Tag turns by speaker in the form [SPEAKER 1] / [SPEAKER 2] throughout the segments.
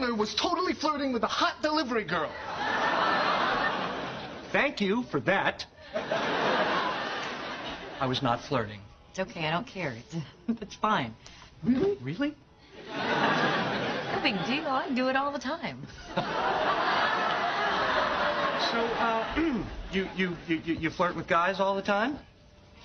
[SPEAKER 1] Chandler was totally flirting with a hot delivery girl.
[SPEAKER 2] Thank you for that. I was not flirting.
[SPEAKER 3] It's okay, I don't care. It's, it's fine.
[SPEAKER 1] Really?
[SPEAKER 2] Really?
[SPEAKER 3] No big deal. I do it all the time.
[SPEAKER 2] So, uh, you, you, you, you you flirt with guys all the time?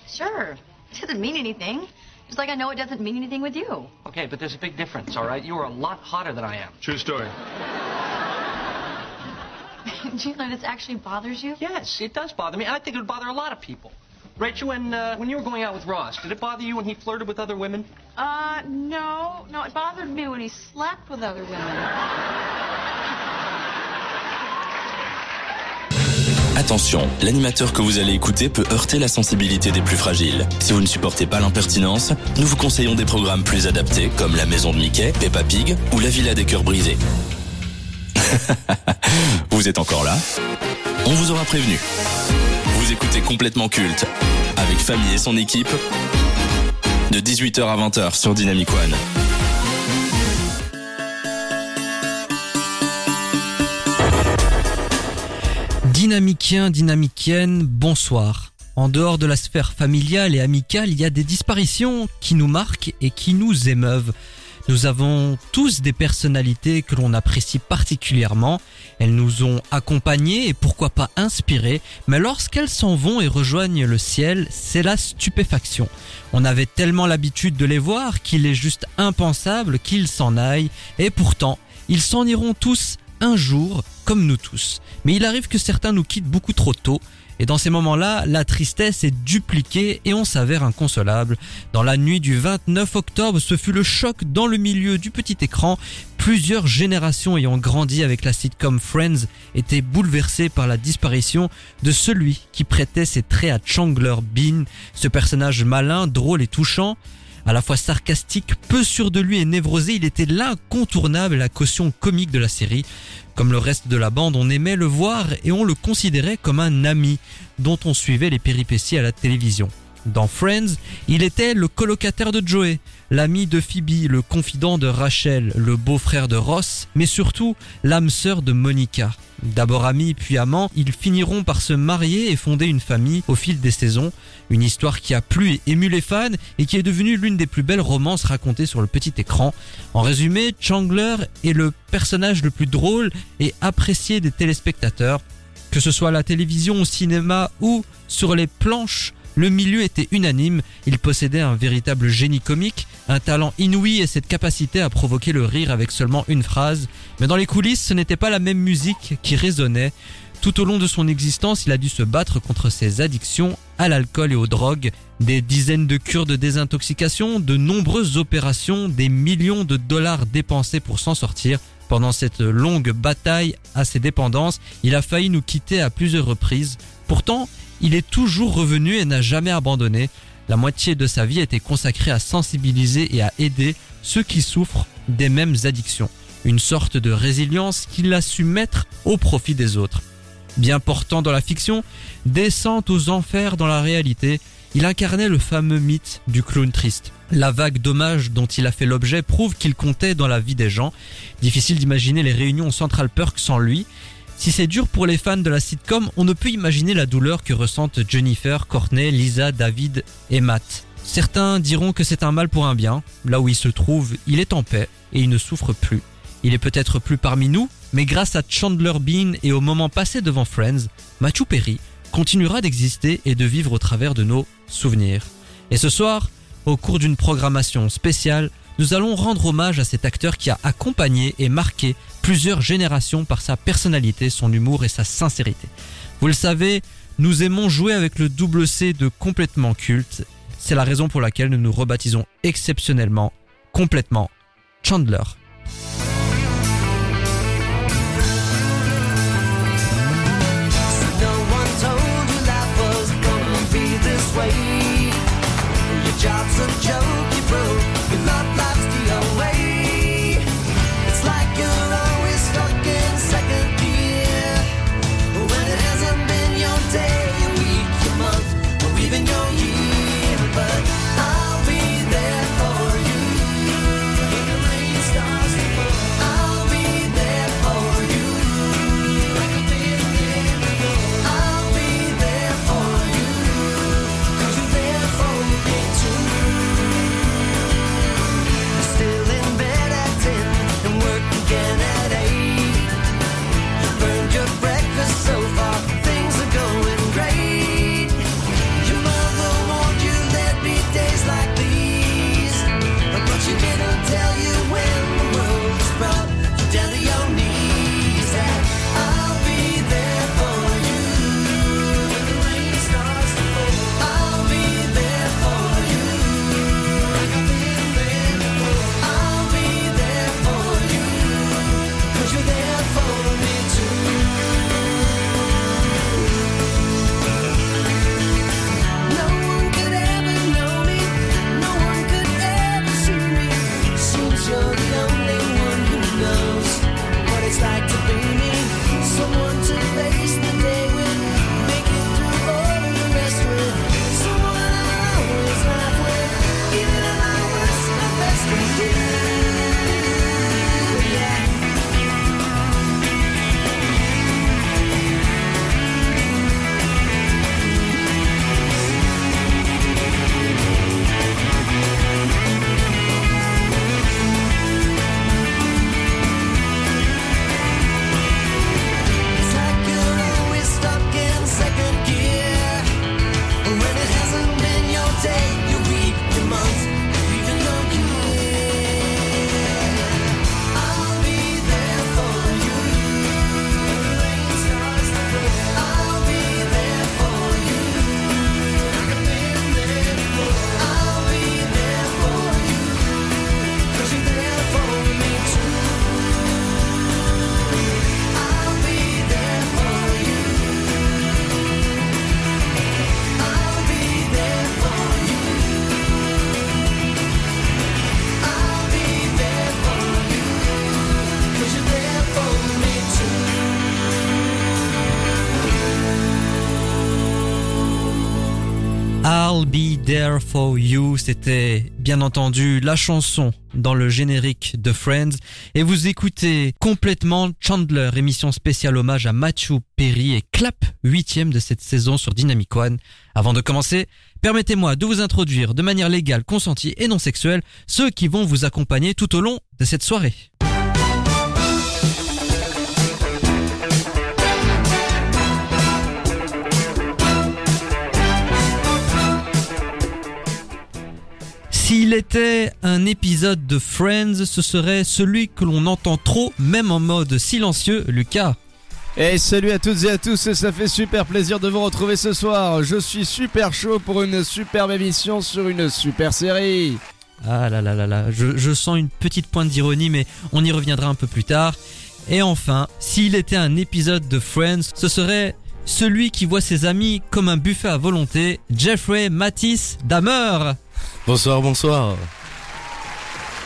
[SPEAKER 3] Sure. It doesn't mean anything. Just like I know it doesn't mean anything with you.
[SPEAKER 2] Okay, but there's a big difference, all right? You are a lot hotter than I am.
[SPEAKER 1] True story.
[SPEAKER 3] Chandler, this actually bothers you?
[SPEAKER 2] Yes, it does bother me. I think it would bother a lot of people. Rachel, when, uh, when you were going out with Ross, did it bother you when he flirted with other women?
[SPEAKER 3] Uh, no. No, it bothered me when he slept with other women.
[SPEAKER 4] Attention, l'animateur que vous allez écouter peut heurter la sensibilité des plus fragiles. Si vous ne supportez pas l'impertinence, nous vous conseillons des programmes plus adaptés comme La Maison de Mickey, Peppa Pig ou La Villa des Cœurs Brisés. vous êtes encore là? On vous aura prévenu. Vous écoutez complètement culte avec Famille et son équipe de 18h à 20h sur Dynamic One.
[SPEAKER 5] Dynamiciens, dynamiciennes, bonsoir. En dehors de la sphère familiale et amicale, il y a des disparitions qui nous marquent et qui nous émeuvent. Nous avons tous des personnalités que l'on apprécie particulièrement. Elles nous ont accompagnés et pourquoi pas inspirés, mais lorsqu'elles s'en vont et rejoignent le ciel, c'est la stupéfaction. On avait tellement l'habitude de les voir qu'il est juste impensable qu'ils s'en aillent, et pourtant, ils s'en iront tous un jour, comme nous tous. Mais il arrive que certains nous quittent beaucoup trop tôt, et dans ces moments-là, la tristesse est dupliquée et on s'avère inconsolable. Dans la nuit du 29 octobre, ce fut le choc dans le milieu du petit écran. Plusieurs générations ayant grandi avec la sitcom Friends étaient bouleversées par la disparition de celui qui prêtait ses traits à Chandler Bean, ce personnage malin, drôle et touchant. À la fois sarcastique, peu sûr de lui et névrosé, il était l'incontournable la caution comique de la série. Comme le reste de la bande, on aimait le voir et on le considérait comme un ami dont on suivait les péripéties à la télévision. Dans Friends, il était le colocataire de Joey, l'ami de Phoebe, le confident de Rachel, le beau-frère de Ross, mais surtout l'âme sœur de Monica. D'abord amis puis amants, ils finiront par se marier et fonder une famille au fil des saisons. Une histoire qui a plu et ému les fans et qui est devenue l'une des plus belles romances racontées sur le petit écran. En résumé, Chandler est le personnage le plus drôle et apprécié des téléspectateurs. Que ce soit à la télévision, au cinéma ou sur les planches, le milieu était unanime, il possédait un véritable génie comique, un talent inouï et cette capacité à provoquer le rire avec seulement une phrase. Mais dans les coulisses, ce n'était pas la même musique qui résonnait. Tout au long de son existence, il a dû se battre contre ses addictions à l'alcool et aux drogues. Des dizaines de cures de désintoxication, de nombreuses opérations, des millions de dollars dépensés pour s'en sortir. Pendant cette longue bataille à ses dépendances, il a failli nous quitter à plusieurs reprises. Pourtant, il est toujours revenu et n'a jamais abandonné. La moitié de sa vie a été consacrée à sensibiliser et à aider ceux qui souffrent des mêmes addictions. Une sorte de résilience qu'il a su mettre au profit des autres. Bien portant dans la fiction, descente aux enfers dans la réalité, il incarnait le fameux mythe du clown triste. La vague d'hommages dont il a fait l'objet prouve qu'il comptait dans la vie des gens. Difficile d'imaginer les réunions au Central Perk sans lui. Si c'est dur pour les fans de la sitcom, on ne peut imaginer la douleur que ressentent Jennifer, Courtney, Lisa, David et Matt. Certains diront que c'est un mal pour un bien. Là où il se trouve, il est en paix et il ne souffre plus. Il est peut-être plus parmi nous, mais grâce à Chandler Bean et au moment passé devant Friends, Matthew Perry continuera d'exister et de vivre au travers de nos souvenirs. Et ce soir, au cours d'une programmation spéciale, nous allons rendre hommage à cet acteur qui a accompagné et marqué plusieurs générations par sa personnalité, son humour et sa sincérité. Vous le savez, nous aimons jouer avec le double C de complètement culte. C'est la raison pour laquelle nous nous rebaptisons exceptionnellement, complètement Chandler.
[SPEAKER 6] I'll Be There For You.
[SPEAKER 5] C'était bien entendu la chanson dans le générique de Friends. Et vous écoutez complètement Chandler, émission spéciale hommage à Matthew Perry et clap huitième de cette saison sur Dynamic One. Avant de commencer, permettez-moi de vous introduire de manière légale, consentie et non sexuelle ceux qui vont vous accompagner tout au long de cette soirée. S'il était un épisode de Friends, ce serait celui que l'on entend trop, même en mode silencieux, Lucas.
[SPEAKER 7] Et salut à toutes et à tous, ça fait super plaisir de vous retrouver ce soir. Je suis super chaud pour une superbe émission sur une super série.
[SPEAKER 5] Ah là là là là, je, je sens une petite pointe d'ironie, mais on y reviendra un peu plus tard. Et enfin, s'il était un épisode de Friends, ce serait celui qui voit ses amis comme un buffet à volonté, Jeffrey Matisse Dahmer.
[SPEAKER 8] Bonsoir, bonsoir.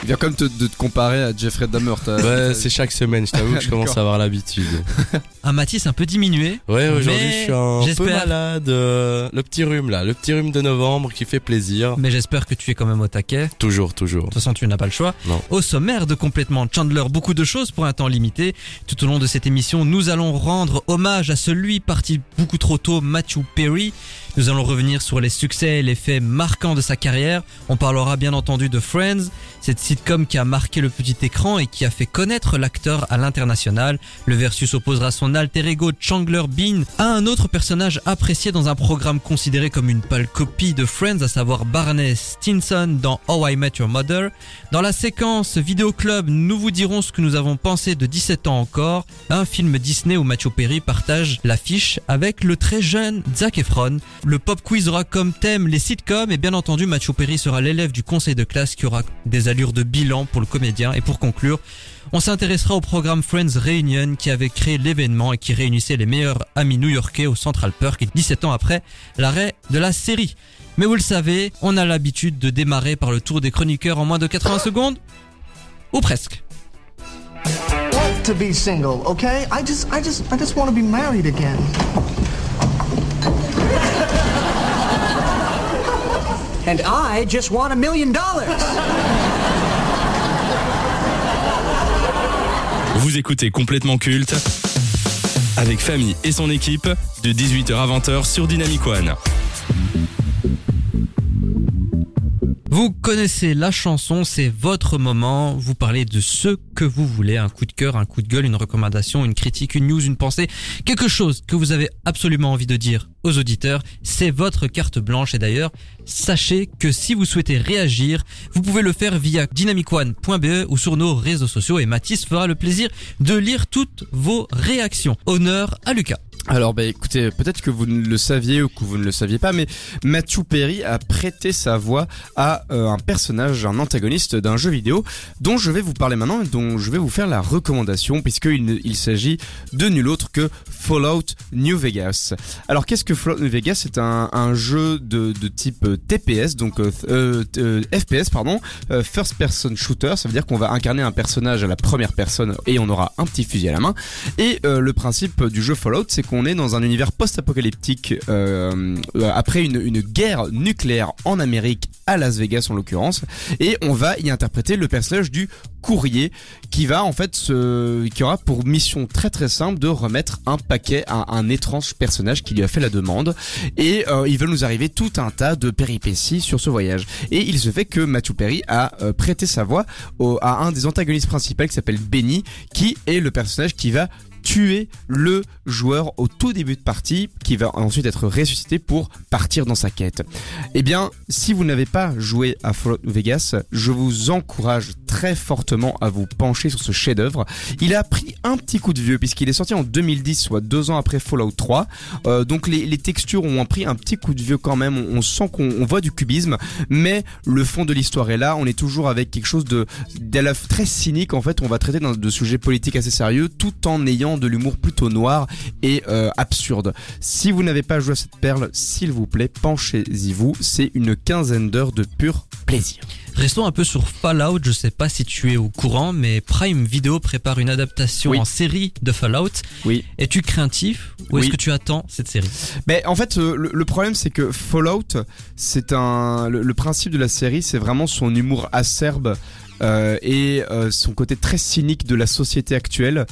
[SPEAKER 7] Il vient comme te, de te comparer à Jeffrey Dahmer.
[SPEAKER 8] Ouais, c'est chaque semaine, je t'avoue que je commence à avoir l'habitude.
[SPEAKER 5] Un Matisse un peu diminué.
[SPEAKER 8] Ouais, aujourd'hui je suis un peu malade. euh, le petit rhume là, le petit rhume de novembre qui fait plaisir.
[SPEAKER 5] Mais j'espère que tu es quand même au taquet. De
[SPEAKER 8] Toujours, toujours.
[SPEAKER 5] toute façon, tu n'as pas le choix.
[SPEAKER 8] Non.
[SPEAKER 5] Au sommaire de complètement Chandler, beaucoup de choses pour un temps limité. Tout au long de cette émission, nous allons rendre hommage à celui parti beaucoup trop tôt, Matthew Perry. Nous allons revenir sur les succès et les faits marquants de sa carrière. On parlera bien entendu de Friends, cette sitcom qui a marqué le petit écran et qui a fait connaître l'acteur à l'international. Le versus opposera son alter ego Chandler Bean à un autre personnage apprécié dans un programme considéré comme une pâle copie de Friends, à savoir Barney Stinson dans How I Met Your Mother. Dans la séquence Vidéo Club, nous vous dirons ce que nous avons pensé de 17 ans encore, un film Disney où Matthew Perry partage l'affiche avec le très jeune Zac Efron. Le pop quiz aura comme thème les sitcoms et bien entendu Matthew Perry sera l'élève du conseil de classe qui aura des allures de bilan pour le comédien. Et pour conclure, on s'intéressera au programme Friends Reunion qui avait créé l'événement et qui réunissait les meilleurs amis new-yorkais au Central Park 17 ans après l'arrêt de la série. Mais vous le savez, on a l'habitude de démarrer par le tour des chroniqueurs en moins de 80 secondes Ou presque.
[SPEAKER 1] To be single, okay? I just, I just, I just want.
[SPEAKER 9] And I just want a million dollars.
[SPEAKER 4] Vous écoutez complètement culte avec Famille et son équipe de 18h à 20h sur Dynamic One.
[SPEAKER 5] Vous connaissez la chanson, c'est votre moment. Vous parlez de ce que vous voulez, un coup de cœur, un coup de gueule, une recommandation, une critique, une news, une pensée, quelque chose que vous avez absolument envie de dire aux auditeurs. C'est votre carte blanche et d'ailleurs, sachez que si vous souhaitez réagir, vous pouvez le faire via dynamicone.be ou sur nos réseaux sociaux et Mathis fera le plaisir de lire toutes vos réactions. Honneur à Lucas.
[SPEAKER 7] Alors bah écoutez, peut-être que vous ne le saviez ou que vous ne le saviez pas, mais Matthew Perry a prêté sa voix à euh, un personnage, un antagoniste d'un jeu vidéo dont je vais vous parler maintenant et dont je vais vous faire la recommandation puisqu'il il s'agit de nul autre que Fallout New Vegas. Alors qu'est-ce que Fallout New Vegas? C'est un, jeu de, type euh, TPS, donc euh, FPS pardon, First Person Shooter, ça veut dire qu'on va incarner un personnage à la première personne et on aura un petit fusil à la main. Et le principe du jeu Fallout, c'est qu'on est dans un univers post-apocalyptique euh, euh, après une, guerre nucléaire en Amérique, à Las Vegas en l'occurrence, et on va y interpréter le personnage du courrier qui va en fait qui aura pour mission très très simple de remettre un paquet à un étrange personnage qui lui a fait la demande. Et euh, il va nous arriver tout un tas de péripéties sur ce voyage. Et il se fait que Matthew Perry a euh, prêté sa voix à un des antagonistes principaux qui s'appelle Benny qui est le personnage qui va tuer le joueur au tout début de partie qui va ensuite être ressuscité pour partir dans sa quête. Eh bien, si vous n'avez pas joué à Fallout Vegas, je vous encourage très fortement à vous pencher sur ce chef-d'œuvre. Il a pris un petit coup de vieux puisqu'il est sorti en 2010, soit deux ans après Fallout 3. Euh, donc les, textures ont pris un petit coup de vieux quand même. On, sent qu'on on voit du cubisme, mais le fond de l'histoire est là. On est toujours avec quelque chose de, la- très cynique. En fait, on va traiter de sujets politiques assez sérieux, tout en ayant de l'humour plutôt noir et euh, absurde. Si vous n'avez pas joué à cette perle, s'il vous plaît, penchez-y vous. C'est une quinzaine d'heures de pur plaisir.
[SPEAKER 5] Restons un peu sur Fallout, je sais pas si tu es au courant, mais Prime Video prépare une adaptation
[SPEAKER 7] Oui.
[SPEAKER 5] en série de Fallout.
[SPEAKER 7] Oui.
[SPEAKER 5] Es-tu craintif ou est-ce que tu attends cette série?
[SPEAKER 7] Mais en fait, euh, le, le problème, c'est que Fallout, c'est un. Le, le principe de la série, c'est vraiment son humour acerbe euh, et euh, son côté très cynique de la société actuelle.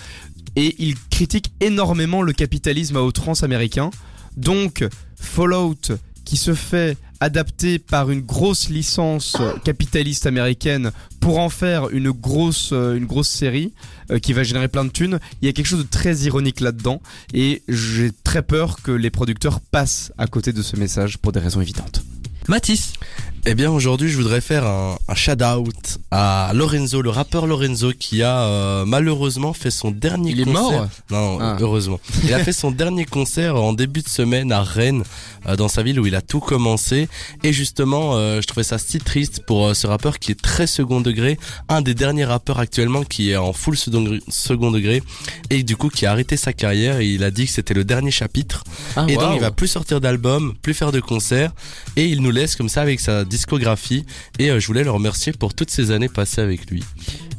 [SPEAKER 7] Et il critique énormément le capitalisme à outrance américain. Donc, Fallout, qui se fait adapter par une grosse licence euh, capitaliste américaine pour en faire une grosse, euh, une grosse série euh, qui va générer plein de thunes, il y a quelque chose de très ironique là-dedans. Et j'ai très peur que les producteurs passent à côté de ce message pour des raisons évidentes.
[SPEAKER 5] Mathis
[SPEAKER 8] Eh bien aujourd'hui je voudrais faire un, un shout-out à Lorenzo, le rappeur Lorenzo qui a euh, malheureusement fait son dernier
[SPEAKER 7] Il est
[SPEAKER 8] concert.
[SPEAKER 7] mort
[SPEAKER 8] Non,
[SPEAKER 7] Ah.
[SPEAKER 8] heureusement. Il a fait son dernier concert en début de semaine à Rennes, euh, dans sa ville où il a tout commencé. Et justement, euh, je trouvais ça si triste pour euh, ce rappeur qui est très second degré, un des derniers rappeurs actuellement qui est en full second degré et du coup qui a arrêté sa carrière et il a dit que c'était le dernier chapitre.
[SPEAKER 7] Ah,
[SPEAKER 8] Et donc il va plus sortir d'albums, plus faire de concerts et il nous laisse comme ça avec sa discographie et euh, je voulais le remercier pour toutes ces années passées avec lui.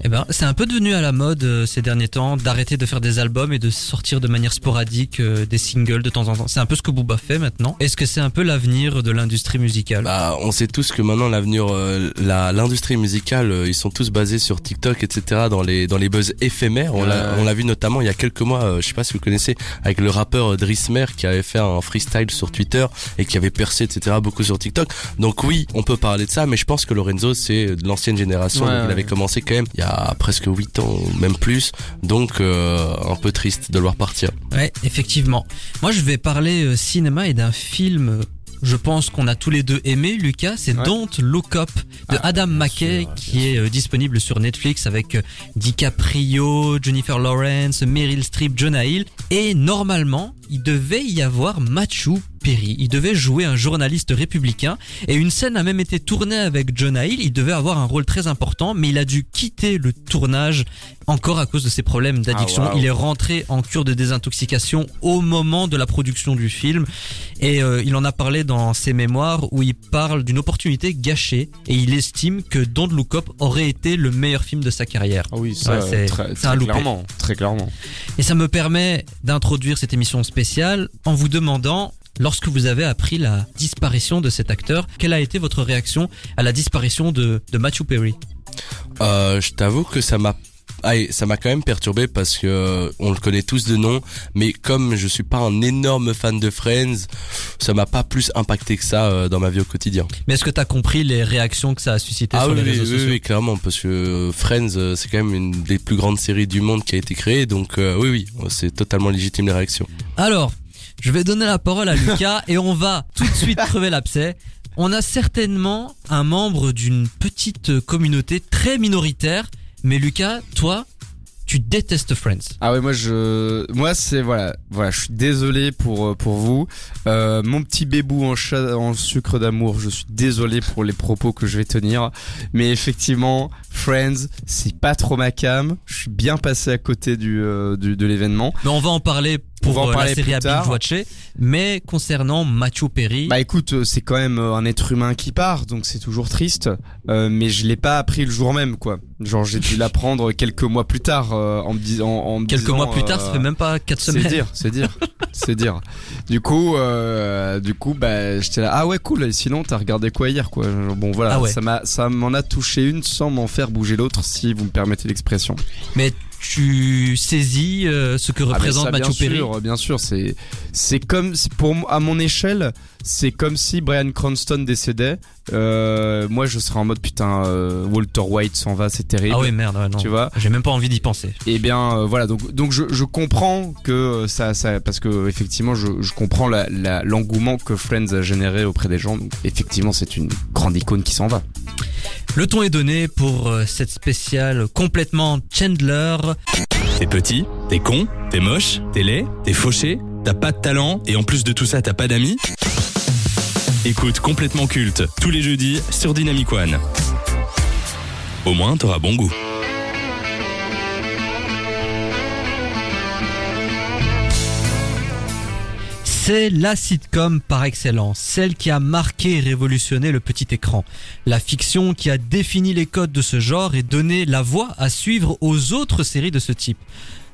[SPEAKER 5] Eh ben, c'est un peu devenu à la mode euh, ces derniers temps d'arrêter de faire des albums et de sortir de manière sporadique euh, des singles de temps en temps. C'est un peu ce que Booba fait maintenant. Est-ce que c'est un peu l'avenir de l'industrie musicale?
[SPEAKER 8] Bah, on sait tous que maintenant l'avenir, euh, la l'industrie musicale, euh, ils sont tous basés sur TikTok, etc. Dans les dans les buzz éphémères. On l'a
[SPEAKER 7] Ouais.
[SPEAKER 8] on l'a vu notamment il y a quelques mois. euh, je sais pas si vous connaissez avec le rappeur euh, Drismer qui avait fait un freestyle sur Twitter et qui avait percé, etc. Beaucoup sur TikTok. Donc oui, on peut parler de ça, mais je pense que Lorenzo c'est de l'ancienne génération.
[SPEAKER 7] Ouais,
[SPEAKER 8] donc il
[SPEAKER 7] ouais.
[SPEAKER 8] avait commencé quand même il y a presque 8 ans, même plus. Donc euh, un peu triste de le voir partir.
[SPEAKER 5] Ouais, effectivement. Moi, je vais parler euh, cinéma et d'un film. Je pense qu'on a tous les deux aimé, Lucas. C'est
[SPEAKER 7] Ouais.
[SPEAKER 5] Don't Look Up de
[SPEAKER 7] Ah,
[SPEAKER 5] Adam McKay,
[SPEAKER 7] sûr,
[SPEAKER 5] qui est euh, disponible sur Netflix avec euh, DiCaprio, Jennifer Lawrence, Meryl Streep, Jonah Hill. Et normalement, il devait y avoir Matthew Perry. Il devait jouer un journaliste républicain. Et une scène a même été tournée avec Jonah Hill. Il devait avoir un rôle très important, mais il a dû quitter le tournage encore à cause de ses problèmes d'addiction.
[SPEAKER 7] Ah.
[SPEAKER 5] Il est rentré en cure de désintoxication au moment de la production du film. Et euh, il en a parlé dans ses mémoires où il parle d'une opportunité gâchée. Et il estime que Don't Look Up aurait été le meilleur film de sa carrière.
[SPEAKER 7] Ah oui,
[SPEAKER 5] ça, c'est-
[SPEAKER 7] très,
[SPEAKER 5] c'est un loupé.
[SPEAKER 7] clairement, très clairement.
[SPEAKER 5] Et ça me permet d'introduire cette émission spéciale en vous demandant, lorsque vous avez appris la disparition de cet acteur, quelle a été votre réaction à la disparition de, de Matthew Perry?
[SPEAKER 8] Euh, je t'avoue que ça m'a ah, ça m'a quand même perturbé parce que euh, on le connaît tous de nom, mais comme je suis pas un énorme fan de Friends, ça m'a pas plus impacté que ça euh, dans ma vie au quotidien.
[SPEAKER 5] Mais est-ce que tu as compris les réactions que ça a suscité
[SPEAKER 8] Ah
[SPEAKER 5] sur
[SPEAKER 8] oui,
[SPEAKER 5] les réseaux
[SPEAKER 8] oui,
[SPEAKER 5] sociaux?
[SPEAKER 8] oui, clairement, parce que Friends, c'est quand même une des plus grandes séries du monde qui a été créée, donc euh, oui, oui, c'est totalement légitime les réactions.
[SPEAKER 5] Alors, je vais donner la parole à Lucas et on va tout de suite crever l'abcès. On a certainement un membre d'une petite communauté très minoritaire, mais Lucas, toi, tu détestes Friends.
[SPEAKER 7] Ah ouais, moi je, moi c'est voilà, voilà, je suis désolé pour euh, pour vous, euh, mon petit bébou en, cha- en sucre d'amour, je suis désolé pour les propos que je vais tenir, mais effectivement, Friends, c'est pas trop ma cam, je suis bien passé à côté du, euh, du de l'événement.
[SPEAKER 5] Mais on va en parler pour
[SPEAKER 7] va en
[SPEAKER 5] euh,
[SPEAKER 7] parler
[SPEAKER 5] la série
[SPEAKER 7] plus
[SPEAKER 5] à
[SPEAKER 7] tard.
[SPEAKER 5] binge watcher. Mais concernant Matthew Perry,
[SPEAKER 7] Bah écoute, euh, c'est quand même euh, un être humain qui part, donc c'est toujours triste. Euh, mais je l'ai pas appris le jour même, quoi. Genre j'ai dû l'apprendre quelques mois plus tard, euh, en me disant, en me
[SPEAKER 5] quelques
[SPEAKER 7] disant,
[SPEAKER 5] mois plus tard,
[SPEAKER 7] euh,
[SPEAKER 5] ça fait même pas quatre
[SPEAKER 7] C'est
[SPEAKER 5] semaines.
[SPEAKER 7] dire, c'est dire, c'est dire. Du coup, euh, du coup, bah, j'étais là. Ah ouais, cool. Et sinon, t'as regardé quoi hier, quoi Bon, voilà,
[SPEAKER 5] Ah ouais.
[SPEAKER 7] ça m'a, ça m'en a touché une sans m'en faire bouger l'autre, si vous me permettez l'expression.
[SPEAKER 5] Mais tu saisis euh, ce que
[SPEAKER 7] Ah,
[SPEAKER 5] représente
[SPEAKER 7] ça,
[SPEAKER 5] Matthew
[SPEAKER 7] bien
[SPEAKER 5] Perry.
[SPEAKER 7] sûr, bien sûr, c'est, c'est comme, pour à mon échelle, c'est comme si Brian Cranston décédait. Euh, moi, je serais en mode putain, euh, Walter White s'en va, c'est terrible.
[SPEAKER 5] Ah oui, merde, ouais, non.
[SPEAKER 7] Tu vois
[SPEAKER 5] J'ai même pas envie d'y penser.
[SPEAKER 7] Eh bien voilà donc donc je, je comprends que ça ça parce que effectivement je, je comprends la- la- l'engouement que Friends a généré auprès des gens donc effectivement c'est une grande icône qui s'en va.
[SPEAKER 5] Le ton est donné pour cette spéciale complètement Chandler.
[SPEAKER 4] T'es petit, t'es con, t'es moche, t'es laid, t'es fauché, t'as pas de talent et en plus de tout ça t'as pas d'amis Écoute complètement culte tous les jeudis sur Dynamic One. Au moins t'auras bon goût.
[SPEAKER 5] C'est la sitcom par excellence, celle qui a marqué et révolutionné le petit écran. La fiction qui a défini les codes de ce genre et donné la voie à suivre aux autres séries de ce type.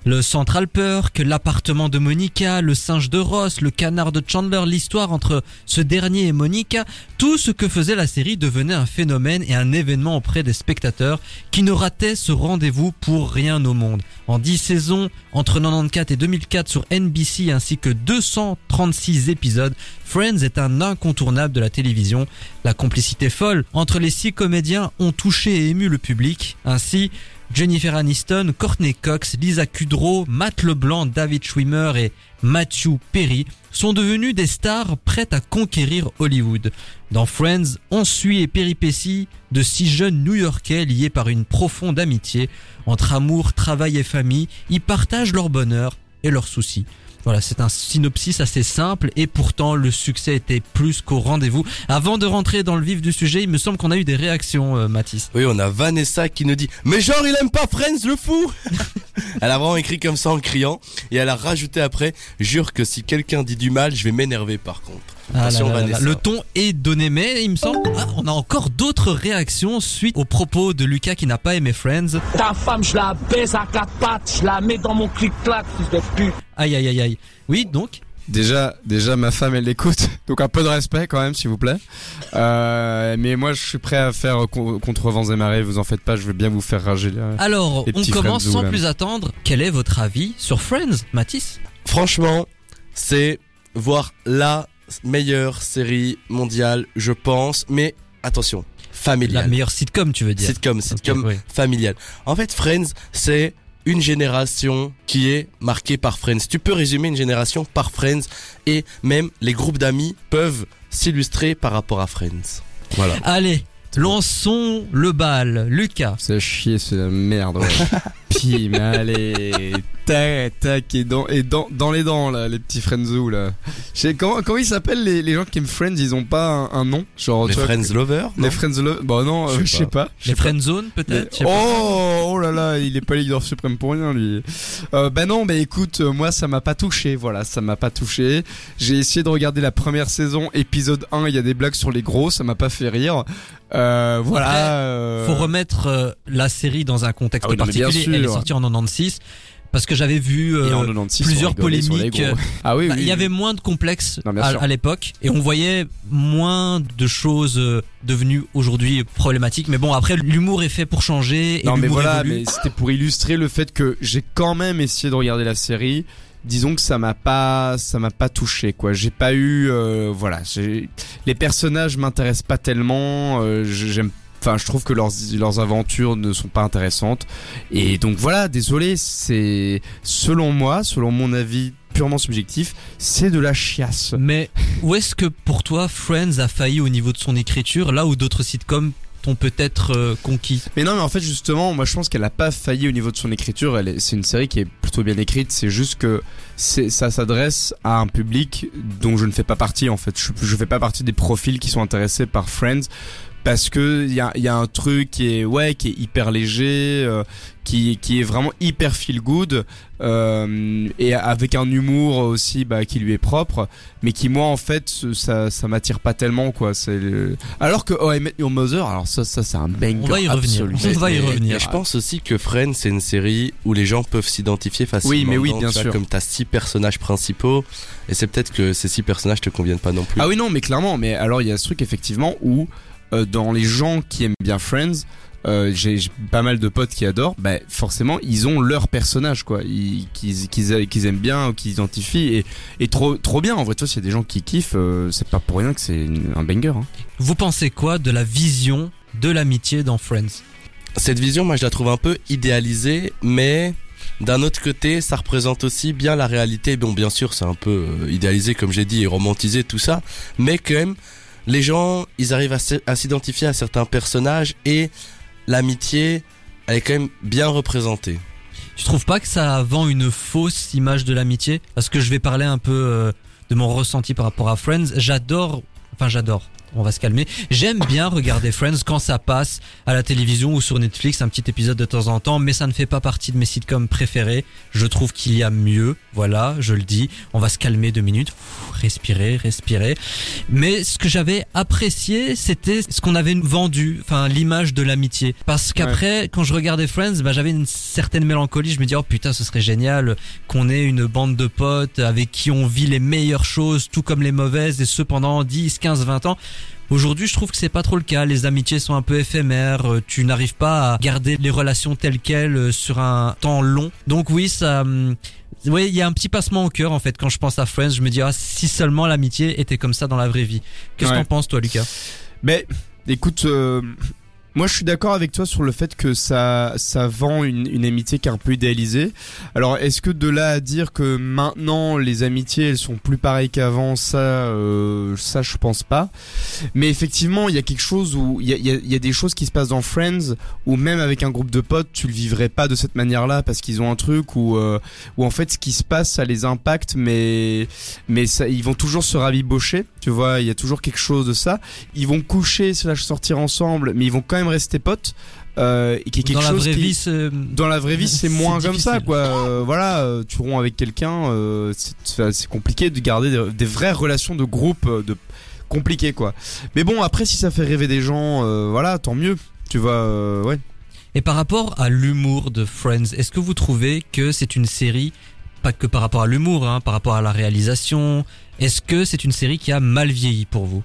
[SPEAKER 5] Le Central Perk, l'appartement de Monica, le singe de Ross, le canard de Chandler, l'histoire entre ce dernier et Monica, tout ce que faisait la série devenait un phénomène et un événement auprès des spectateurs qui ne rataient ce rendez-vous pour rien au monde. En 10 saisons, entre 94 et 2004 sur NBC ainsi que 236 épisodes, Friends est un incontournable de la télévision. La complicité folle entre les six comédiens ont touché et ému le public. Ainsi, Jennifer Aniston, Courtney Cox, Lisa Kudrow, Matt LeBlanc, David Schwimmer et Matthew Perry sont devenus des stars prêtes à conquérir Hollywood. Dans Friends, on suit les péripéties de six jeunes New-Yorkais liés par une profonde amitié. Entre amour, travail et famille, ils partagent leur bonheur et leurs soucis. Voilà, c'est un synopsis assez simple et pourtant le succès était plus qu'au rendez-vous. Avant de rentrer dans le vif du sujet, il me semble qu'on a eu des réactions, euh, Mathis.
[SPEAKER 8] Oui, on a Vanessa qui nous dit Mais genre, il aime pas Friends, le fou Elle a vraiment écrit comme ça en criant. Et elle a rajouté après Jure que si quelqu'un dit du mal, je vais m'énerver par contre.
[SPEAKER 5] Ah
[SPEAKER 8] Attention,
[SPEAKER 5] là là là
[SPEAKER 8] Vanessa.
[SPEAKER 5] là. Le ton est donné, mais il me semble, ah, on a encore d'autres réactions suite aux propos de Lucas qui n'a pas aimé Friends.
[SPEAKER 10] Ta femme, je la baisse à quatre pattes, je la mets dans mon clic-clac, fils de pute.
[SPEAKER 5] Aïe aïe aïe aïe. Oui, donc
[SPEAKER 7] Déjà, déjà, ma femme, elle l'écoute, donc un peu de respect quand même, s'il vous plaît. Euh, mais moi, je suis prêt à faire co- contre vents et marées. Vous en faites pas, je vais bien vous faire rager. là.
[SPEAKER 5] Alors,
[SPEAKER 7] Les
[SPEAKER 5] on commence sans
[SPEAKER 7] là.
[SPEAKER 5] plus attendre. Quel est votre avis sur Friends, Mathis?
[SPEAKER 8] Franchement, c'est voir la meilleure série mondiale, je pense. Mais attention,
[SPEAKER 5] La
[SPEAKER 8] familiale.
[SPEAKER 5] meilleure sitcom, tu veux dire
[SPEAKER 8] Sitcom, sitcom
[SPEAKER 5] oui.
[SPEAKER 8] familiale. En fait, Friends, c'est une génération qui est marquée par Friends. Tu peux résumer une génération par Friends et même les groupes d'amis peuvent s'illustrer par rapport à Friends. Voilà.
[SPEAKER 5] Allez, lançons le bal. Lucas.
[SPEAKER 7] C'est chier, c'est la merde. Ouais. Pim, allez, tac, tac, et dans, et dans, dans les dents là, les petits Friendzoo là. Je sais comment, comment ils s'appellent les, les gens qui aiment Friends Ils ont pas un, un nom, genre
[SPEAKER 8] les
[SPEAKER 7] tu vois,
[SPEAKER 8] Friends Lovers
[SPEAKER 7] Les Friends Love. Bon non,
[SPEAKER 8] Je
[SPEAKER 7] euh,
[SPEAKER 8] sais
[SPEAKER 7] je sais pas. je
[SPEAKER 5] Les
[SPEAKER 7] sais pas.
[SPEAKER 5] Friendzone, peut-être je sais pas.
[SPEAKER 7] Oh, oh là là, il est pas leader suprême pour rien lui. Euh, bah non, bah écoute, euh, moi ça m'a pas touché, voilà, ça m'a pas touché. J'ai essayé de regarder la première saison, épisode 1, il y a des blagues sur les gros, ça m'a pas fait rire. Euh, voilà.
[SPEAKER 5] Après,
[SPEAKER 7] euh,
[SPEAKER 5] Faut remettre euh, la série dans un contexte
[SPEAKER 7] Ah oui, non, mais bien
[SPEAKER 5] particulier. Elle est
[SPEAKER 7] sûr.
[SPEAKER 5] sortie en 96 parce que j'avais vu euh,
[SPEAKER 7] et en 96,
[SPEAKER 5] plusieurs polémiques.
[SPEAKER 7] Ah oui,
[SPEAKER 5] Bah,
[SPEAKER 7] oui,
[SPEAKER 5] il y avait moins de complexes
[SPEAKER 7] Non,
[SPEAKER 5] à, l'époque et on voyait moins de choses euh, devenues aujourd'hui problématiques. Mais bon, après l'humour est fait pour changer et
[SPEAKER 7] Non mais voilà,
[SPEAKER 5] évolue.
[SPEAKER 7] mais c'était pour illustrer le fait que j'ai quand même essayé de regarder la série. Disons que ça m'a pas, ça m'a pas touché quoi. J'ai pas eu, euh, voilà, les personnages m'intéressent pas tellement. euh, j'aime, enfin, je trouve que leurs leurs aventures ne sont pas intéressantes. Et donc voilà, désolé, c'est selon moi, selon mon avis purement subjectif, c'est de la chiasse.
[SPEAKER 5] Mais où est-ce que pour toi Friends a failli au niveau de son écriture, là où d'autres sitcoms t'ont peut-être euh, conquis?
[SPEAKER 7] Mais non, mais en fait, justement, moi je pense qu'elle a pas failli au niveau de son écriture. C'est une série qui est plutôt bien écrite. C'est juste que ça s'adresse à un public dont je ne fais pas partie. En fait, je, je fais pas partie des profils qui sont intéressés par Friends parce que il y a, il y a un truc qui est ouais, qui est hyper léger, euh, qui, qui est vraiment hyper feel good euh, et avec un humour aussi bah, qui lui est propre, mais qui moi en fait ça, ça m'attire pas tellement quoi. C'est le- alors que Oh I Met Your Mother, alors ça, ça c'est un banger.
[SPEAKER 5] On va y revenir.
[SPEAKER 7] absolu.
[SPEAKER 5] On va y revenir.
[SPEAKER 8] et je pense aussi que Friends, c'est une série où les gens peuvent s'identifier facilement.
[SPEAKER 7] Oui, mais oui, bien
[SPEAKER 8] vois,
[SPEAKER 7] sûr.
[SPEAKER 8] Comme t'as six personnages principaux, et c'est peut-être que ces six personnages te conviennent pas non plus.
[SPEAKER 7] Ah oui non mais clairement mais alors il y a ce truc effectivement où dans les gens qui aiment bien Friends euh, j'ai j'ai pas mal de potes qui adorent bah forcément ils ont leur personnage quoi ils, qu'ils qu'ils qu'ils aiment bien ou qu'ils identifient et, et trop trop bien en vrai toi s'il y a des gens qui kiffent euh, c'est pas pour rien que c'est un banger hein.
[SPEAKER 5] Vous pensez quoi de la vision de l'amitié dans Friends?
[SPEAKER 8] Cette vision, moi, je la trouve un peu idéalisée, mais d'un autre côté, ça représente aussi bien la réalité. Bon, bien sûr, c'est un peu euh, idéalisé, comme j'ai dit, et romantisé, tout ça, mais quand même, les gens, ils arrivent à s'identifier à certains personnages et l'amitié, elle est quand même bien représentée.
[SPEAKER 5] Tu trouves pas que ça vend une fausse image de l'amitié? Parce que je vais parler un peu euh, de mon ressenti par rapport à Friends. J'adore, enfin j'adore. On va se calmer. J'aime bien regarder Friends quand ça passe à la télévision ou sur Netflix, un petit épisode de temps en temps, mais ça ne fait pas partie de mes sitcoms préférés. Je trouve qu'il y a mieux, voilà, je le dis. On va se calmer deux minutes, respirer, respirer. Mais ce que j'avais apprécié, c'était ce qu'on avait vendu, enfin l'image de l'amitié. Parce qu'après, quand je regardais Friends, bah, j'avais une certaine mélancolie. Je me dis oh putain, ce serait génial qu'on ait une bande de potes avec qui on vit les meilleures choses, tout comme les mauvaises, et ce pendant 10, 15, 20 ans. Aujourd'hui, je trouve que c'est pas trop le cas. Les amitiés sont un peu éphémères. euh, Tu n'arrives pas à garder les relations telles quelles euh, sur un temps long. Donc oui, ça, hum, oui, il y a un petit passement au cœur en fait quand je pense à Friends. Je me dis ah si seulement l'amitié était comme ça dans la vraie vie. Qu'est-ce que
[SPEAKER 7] Ouais.
[SPEAKER 5] t'en penses toi, Lucas?
[SPEAKER 7] Mais écoute, euh, moi je suis d'accord avec toi sur le fait que ça ça vend une, une amitié qui est un peu idéalisée. Alors est-ce que de là à dire que maintenant les amitiés elles sont plus pareilles qu'avant, ça euh, ça je pense pas. Mais effectivement il y a quelque chose où il y a, y a- y a des choses qui se passent dans Friends où même avec un groupe de potes tu le vivrais pas de cette manière-là parce qu'ils ont un truc où euh, où en fait ce qui se passe ça les impacte mais mais ça ils vont toujours se rabibocher. Tu vois il y a toujours quelque chose de ça ils vont coucher slash sortir ensemble mais ils vont quand même rester potes euh, et qui est quelque
[SPEAKER 5] Dans la
[SPEAKER 7] chose
[SPEAKER 5] vraie
[SPEAKER 7] qui-
[SPEAKER 5] vie, c'est-
[SPEAKER 7] dans la vraie vie c'est
[SPEAKER 5] c'est
[SPEAKER 7] moins comme ça quoi. Euh, voilà euh, tu romps avec quelqu'un euh, c'est c'est compliqué de garder des, des vraies relations de groupe euh, de compliquées quoi. Mais bon après si ça fait rêver des gens euh, voilà tant mieux. Tu vois euh, ouais.
[SPEAKER 5] Et par rapport à l'humour de Friends, est-ce que vous trouvez que c'est une série, pas que par rapport à l'humour, hein, par rapport à la réalisation, est-ce que c'est une série qui a mal vieilli pour vous?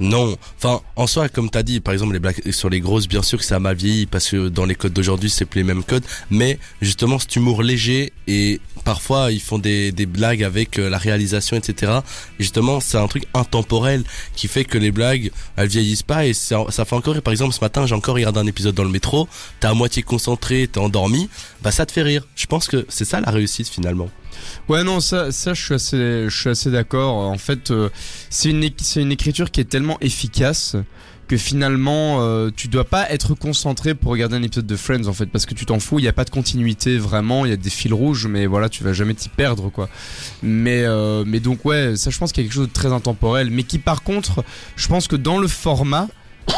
[SPEAKER 8] Non, enfin en soi comme t'as dit par exemple les blagues sur les grosses bien sûr que ça a mal vieilli parce que dans les codes d'aujourd'hui c'est plus les mêmes codes. Mais justement cet humour léger et parfois ils font des, des blagues avec euh, la réalisation etc et justement c'est un truc intemporel qui fait que les blagues elles vieillissent pas et ça, ça fait encore rire. par exemple ce matin j'ai encore regardé un épisode dans le métro. T'es à moitié concentré t'es endormi. Bah ça te fait rire. Je pense que c'est ça la réussite finalement
[SPEAKER 7] Ouais non ça je suis assez assez d'accord. En fait euh, c'est une une écriture qui est tellement efficace que finalement euh, tu dois pas être concentré pour regarder un épisode de Friends en fait parce que tu t'en fous. Il y a pas de continuité vraiment. Il y a des fils rouges mais voilà tu vas jamais t'y perdre quoi. Mais euh, mais donc ouais ça je pense qu'il y a quelque chose de très intemporel. Mais qui par contre je pense que dans le format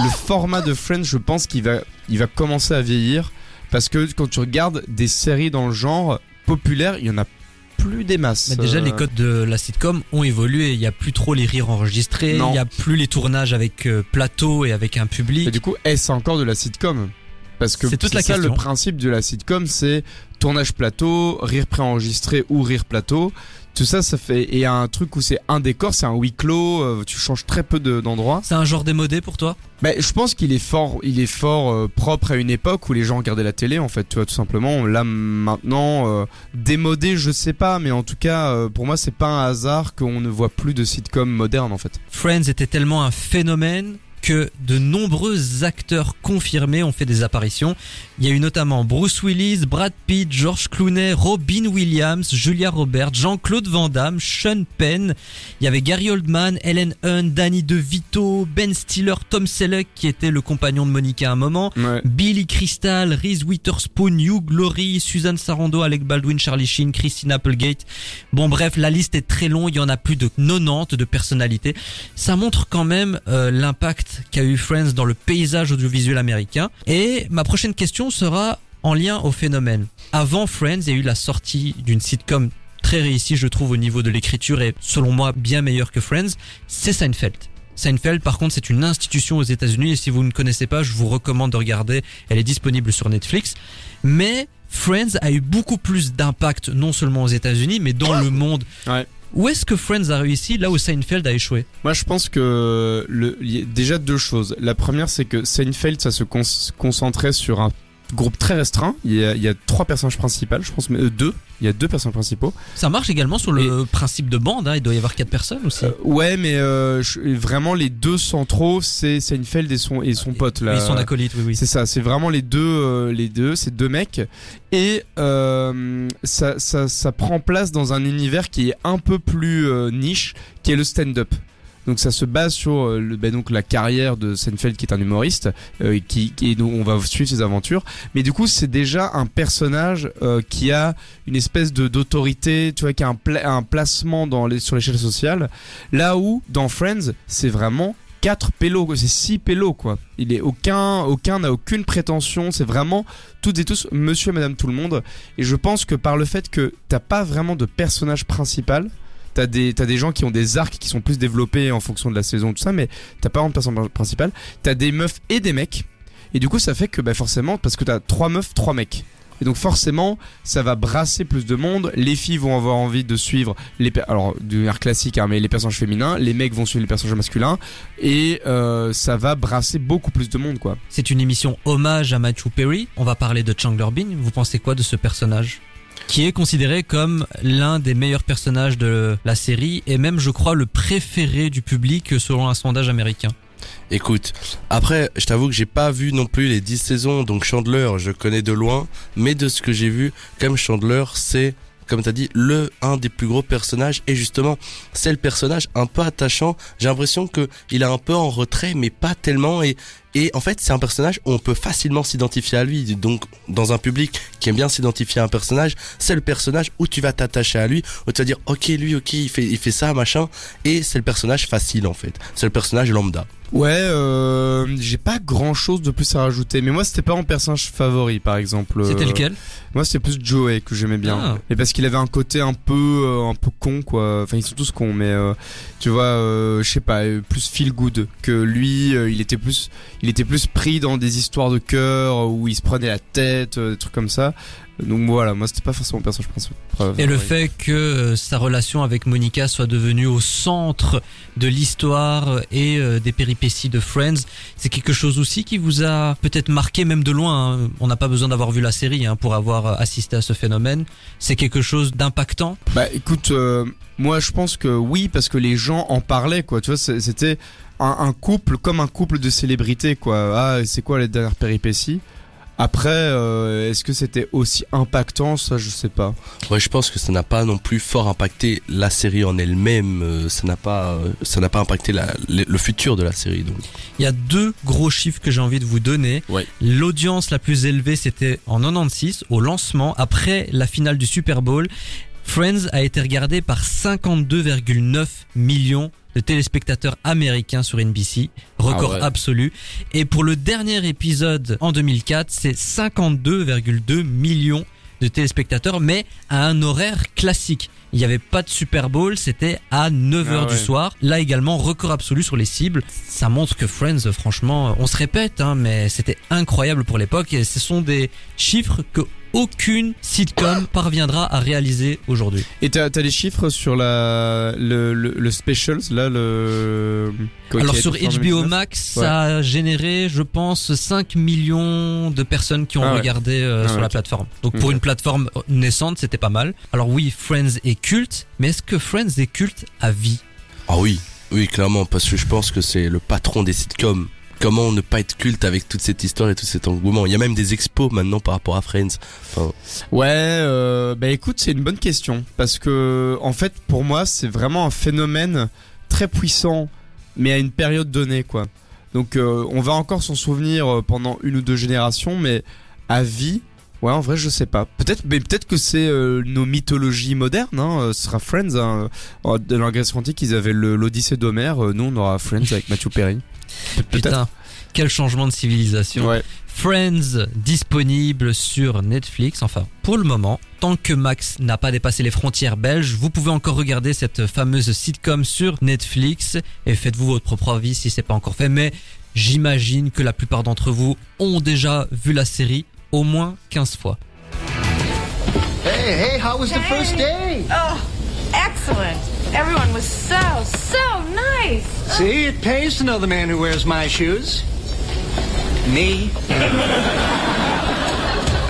[SPEAKER 7] le format de Friends je pense qu'il va il va commencer à vieillir. Parce que quand tu regardes des séries dans le genre populaire il y en a plus des masses
[SPEAKER 5] Mais déjà,
[SPEAKER 7] Euh,
[SPEAKER 5] les codes de la sitcom ont évolué. Il y a plus trop les rires enregistrés.
[SPEAKER 7] Non.
[SPEAKER 5] Il y a plus les tournages avec euh, plateau et avec un public.
[SPEAKER 7] Et du coup, est-ce encore de la sitcom? Parce que
[SPEAKER 5] C'est toute la
[SPEAKER 7] ça
[SPEAKER 5] question.
[SPEAKER 7] le principe de la sitcom, c'est tournage plateau, rire préenregistré ou rire plateau. Tout ça, ça fait et un truc où c'est un décor, c'est un huis clos. euh, tu changes très peu de- d'endroits.
[SPEAKER 5] C'est un genre démodé pour toi?
[SPEAKER 7] Mais je pense qu'il est fort, il est fort euh, propre à une époque où les gens regardaient la télé en fait, tu vois tout simplement. Là maintenant, euh, démodé, je sais pas, mais en tout cas, euh, pour moi, c'est pas un hasard qu'on ne voit plus de sitcom moderne en fait.
[SPEAKER 5] Friends était tellement un phénomène que de nombreux acteurs confirmés ont fait des apparitions. Il y a eu notamment Bruce Willis, Brad Pitt, George Clooney, Robin Williams, Julia Roberts, Jean-Claude Van Damme, Sean Penn. Il y avait Gary Oldman, Ellen Hunt, Danny DeVito, Ben Stiller, Tom Selleck qui était le compagnon de Monica à un moment.
[SPEAKER 7] Ouais.
[SPEAKER 5] Billy Crystal, Reese Witherspoon, Hugh Glory, Susan Sarandon, Alec Baldwin, Charlie Sheen, Christine Applegate. Bon bref, la liste est très longue, il y en a plus de 90 de personnalités. Ça montre quand même euh, l'impact qu'a eu Friends dans le paysage audiovisuel américain. Et ma prochaine question sera en lien au phénomène. Avant Friends, il y a eu la sortie d'une sitcom très réussie, je trouve, au niveau de l'écriture et selon moi bien meilleure que Friends, c'est Seinfeld. Seinfeld, par contre, c'est une institution aux États-Unis et si vous ne connaissez pas, je vous recommande de regarder. Elle est disponible sur Netflix. Mais Friends a eu beaucoup plus d'impact, non seulement aux États-Unis, mais dans le monde.
[SPEAKER 7] Ouais.
[SPEAKER 5] Où est-ce que Friends a réussi là où Seinfeld a échoué
[SPEAKER 7] Moi, je pense que déjà deux choses. La première, c'est que Seinfeld, ça se con- concentrait sur un groupe très restreint. Il y a, il y a trois personnages principaux, je pense, mais euh, deux. Il y a deux personnages principaux.
[SPEAKER 5] Ça marche également sur le principe de bande, hein, il doit y avoir quatre personnes aussi.
[SPEAKER 7] Euh, ouais, mais euh, je- vraiment les deux centraux, c'est Seinfeld et son et son pote là.
[SPEAKER 5] Ils sont acolytes, oui, oui.
[SPEAKER 7] C'est ça, c'est vraiment les deux, les deux, ces deux mecs, et ça, ça, ça prend place dans un univers qui est un peu plus niche, qui est le stand-up. Donc ça se base sur euh, ben donc la carrière de Seinfeld qui est un humoriste, euh, qui, et donc on va suivre ses aventures. Mais du coup c'est déjà un personnage euh, qui a une espèce de d'autorité, tu vois, qui a un, un placement dans sur l'échelle sociale. Là où dans Friends c'est vraiment quatre pélos, quoi. c'est six pélos quoi. Il est aucun, aucun n'a aucune prétention. C'est vraiment toutes et tous Monsieur et Madame tout le monde. Et je pense que par le fait que t'as pas vraiment de personnage principal. T'as des, gens qui ont des arcs qui sont plus développés en fonction de la saison, tout ça, mais t'as pas vraiment de personnage principal. T'as des meufs et des mecs. Et du coup, ça fait que, bah, forcément, parce que t'as trois meufs, trois mecs. Et donc forcément, ça va brasser plus de monde. Les filles vont avoir envie de suivre les, alors du air classique, hein, les personnages féminins. Les mecs vont suivre les personnages masculins. Et euh, ça va brasser beaucoup plus de monde, quoi.
[SPEAKER 5] C'est une émission hommage à Matthew Perry. On va parler de Chandler Bing. Vous pensez quoi de ce personnage? Qui est considéré comme l'un des meilleurs personnages de la série et même je crois le préféré du public selon un sondage américain.
[SPEAKER 8] Écoute, après, je t'avoue que j'ai pas vu non plus les 10 saisons, donc Chandler, je connais de loin, mais de ce que j'ai vu, comme Chandler, c'est, comme t'as dit, le, un des plus gros personnages, et justement, c'est le personnage un peu attachant, j'ai l'impression que il est un peu en retrait, mais pas tellement, et, et en fait, c'est un personnage où on peut facilement s'identifier à lui, donc, dans un public qui aime bien s'identifier à un personnage, c'est le personnage où tu vas t'attacher à lui, où tu vas dire, ok, lui, ok, il fait, il fait ça, machin, et c'est le personnage facile, en fait. C'est le personnage lambda.
[SPEAKER 7] Ouais, euh, j'ai pas grand chose de plus à rajouter. Mais moi, c'était pas mon personnage favori, par exemple.
[SPEAKER 5] C'était
[SPEAKER 7] Euh,
[SPEAKER 5] lequel?
[SPEAKER 7] Moi, c'était plus Joey que j'aimais bien.
[SPEAKER 5] Ah.
[SPEAKER 7] Et parce qu'il avait un côté un peu, euh, un peu con, quoi. Enfin, ils sont tous cons, mais euh, tu vois, euh, je sais pas, plus feel good que lui. euh, il était plus, il était plus pris dans des histoires de cœur où il se prenait la tête, euh, des trucs comme ça. Donc voilà, moi, c'était pas forcément mon personnage principal.
[SPEAKER 5] Et le fait que euh, sa relation avec Monica soit devenue au centre de l'histoire et euh, des péripéties de Friends, c'est quelque chose aussi qui vous a peut-être marqué même de loin. hein. On n'a pas besoin d'avoir vu la série hein, pour avoir euh, assisté à ce phénomène. C'est quelque chose d'impactant?
[SPEAKER 7] Bah écoute, euh, moi je pense que oui parce que les gens en parlaient quoi. Tu vois, c'était un, un couple comme un couple de célébrités quoi. Ah, c'est quoi les dernières péripéties? Après, euh, est-ce que c'était aussi impactant? Ça, je sais pas.
[SPEAKER 8] Ouais, je pense que ça n'a pas non plus fort impacté la série en elle-même. euh, ça n'a pas, euh, ça n'a pas impacté la- le le futur de la série. Donc.
[SPEAKER 5] Il y a deux gros chiffres que j'ai envie de vous donner.
[SPEAKER 8] Ouais.
[SPEAKER 5] L'audience la plus élevée, c'était en 96, au lancement, après la finale du Super Bowl. Friends a été regardé par 52,9 millions de téléspectateurs américains sur NBC, record
[SPEAKER 8] Ah ouais.
[SPEAKER 5] absolu. Et pour le dernier épisode en 2004, c'est 52,2 millions de téléspectateurs, mais à un horaire classique. Il n'y avait pas de Super Bowl, c'était à 9h
[SPEAKER 7] Ah
[SPEAKER 5] du soir. Là également, record absolu sur les cibles. Ça montre que Friends, franchement, on se répète, hein, mais c'était incroyable pour l'époque. Et ce sont des chiffres que aucune sitcom parviendra à réaliser aujourd'hui.
[SPEAKER 7] Et t'as as des chiffres sur la le, le, le specials là le.
[SPEAKER 5] Alors sur HBO
[SPEAKER 7] 2019?
[SPEAKER 5] Max,
[SPEAKER 7] Ouais.
[SPEAKER 5] ça a généré, je pense, 5 millions de personnes qui ont
[SPEAKER 7] Ah ouais.
[SPEAKER 5] regardé euh,
[SPEAKER 7] Ah
[SPEAKER 5] sur
[SPEAKER 7] ouais,
[SPEAKER 5] la plateforme. Donc pour une plateforme naissante, c'était pas mal. Alors oui, Friends est culte, mais est-ce que Friends est culte à vie?
[SPEAKER 8] Ah oui, oui, clairement, parce que je pense que c'est le patron des sitcoms. Comment ne pas être culte avec toute cette histoire et tout cet engouement Il y a même des expos maintenant par rapport à Friends.
[SPEAKER 7] Ouais, euh, bah écoute, c'est une bonne question parce que en fait, pour moi, c'est vraiment un phénomène très puissant, mais à une période donnée, quoi. Donc, euh, on va encore s'en souvenir euh, pendant une ou deux générations, mais à vie, ouais, en vrai, je sais pas. Peut-être, mais peut-être que c'est euh, nos mythologies modernes. Hein, euh, ce sera Friends. Hein. Euh, Dans la Grèce antique, ils avaient l'Odyssée d'Homère. euh, Nous, on aura Friends avec Matthew Perry. Pe-.
[SPEAKER 5] Putain, quel changement de civilisation.
[SPEAKER 7] Ouais.
[SPEAKER 5] Friends disponible sur Netflix, enfin pour le moment. Tant que Max n'a pas dépassé les frontières belges, vous pouvez encore regarder cette fameuse sitcom sur Netflix et faites-vous votre propre avis si c'est pas encore fait. Mais j'imagine que la plupart d'entre vous ont déjà vu la série au moins 15 fois.
[SPEAKER 1] Hey, hey, how was the first day?
[SPEAKER 11] Oh, excellent. Everyone was so, so nice.
[SPEAKER 9] See, it pays to know the man who wears my shoes. Me.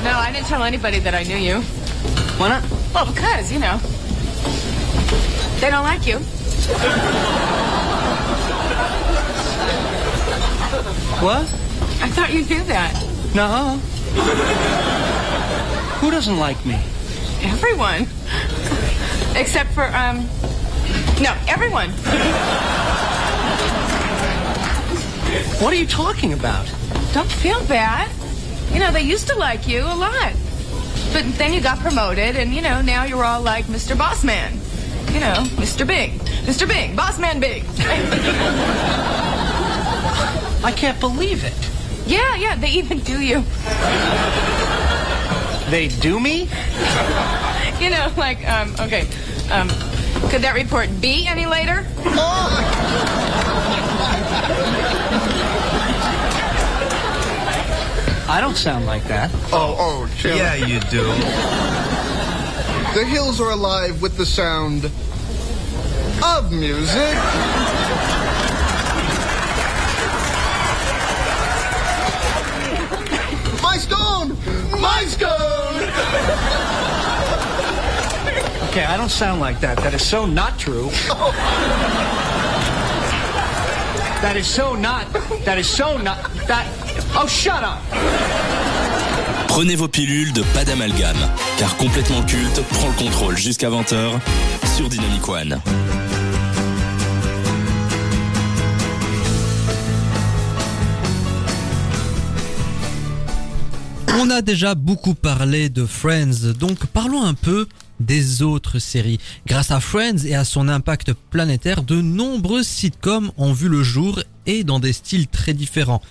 [SPEAKER 11] No, I didn't tell anybody that I knew you.
[SPEAKER 9] Why not?
[SPEAKER 11] Well, because, you know, they don't like you.
[SPEAKER 9] What?
[SPEAKER 11] I thought you knew that.
[SPEAKER 9] No. Who doesn't like me?
[SPEAKER 11] Everyone. Except for, um, no, everyone.
[SPEAKER 9] What are you talking about?
[SPEAKER 11] Don't feel bad. You know, they used to like you a lot. But then you got promoted, and, you know, now you're all like Mr. Bossman. You know, Mr. Big. Mr. Big. Bossman Big.
[SPEAKER 9] I can't believe it.
[SPEAKER 11] Yeah, yeah, they even do you.
[SPEAKER 9] They do me?
[SPEAKER 11] You know, like, um, okay, um, could that report be any later?
[SPEAKER 9] I don't sound like that.
[SPEAKER 1] Oh, oh, Jim.
[SPEAKER 12] Yeah, you do.
[SPEAKER 1] The hills are alive with the sound of music. My stone! My stone!
[SPEAKER 9] Okay, I don't sound like that. That is so not true. That is so not. That is so not. That. Oh, shut up!
[SPEAKER 4] Prenez vos pilules de pas d'amalgame, car complètement culte prend le contrôle jusqu'à 20h sur Dynamic One.
[SPEAKER 5] On a déjà beaucoup parlé de Friends, donc parlons un peu des autres séries. Grâce à Friends et à son impact planétaire, de nombreuses sitcoms ont vu le jour et dans des styles très différents.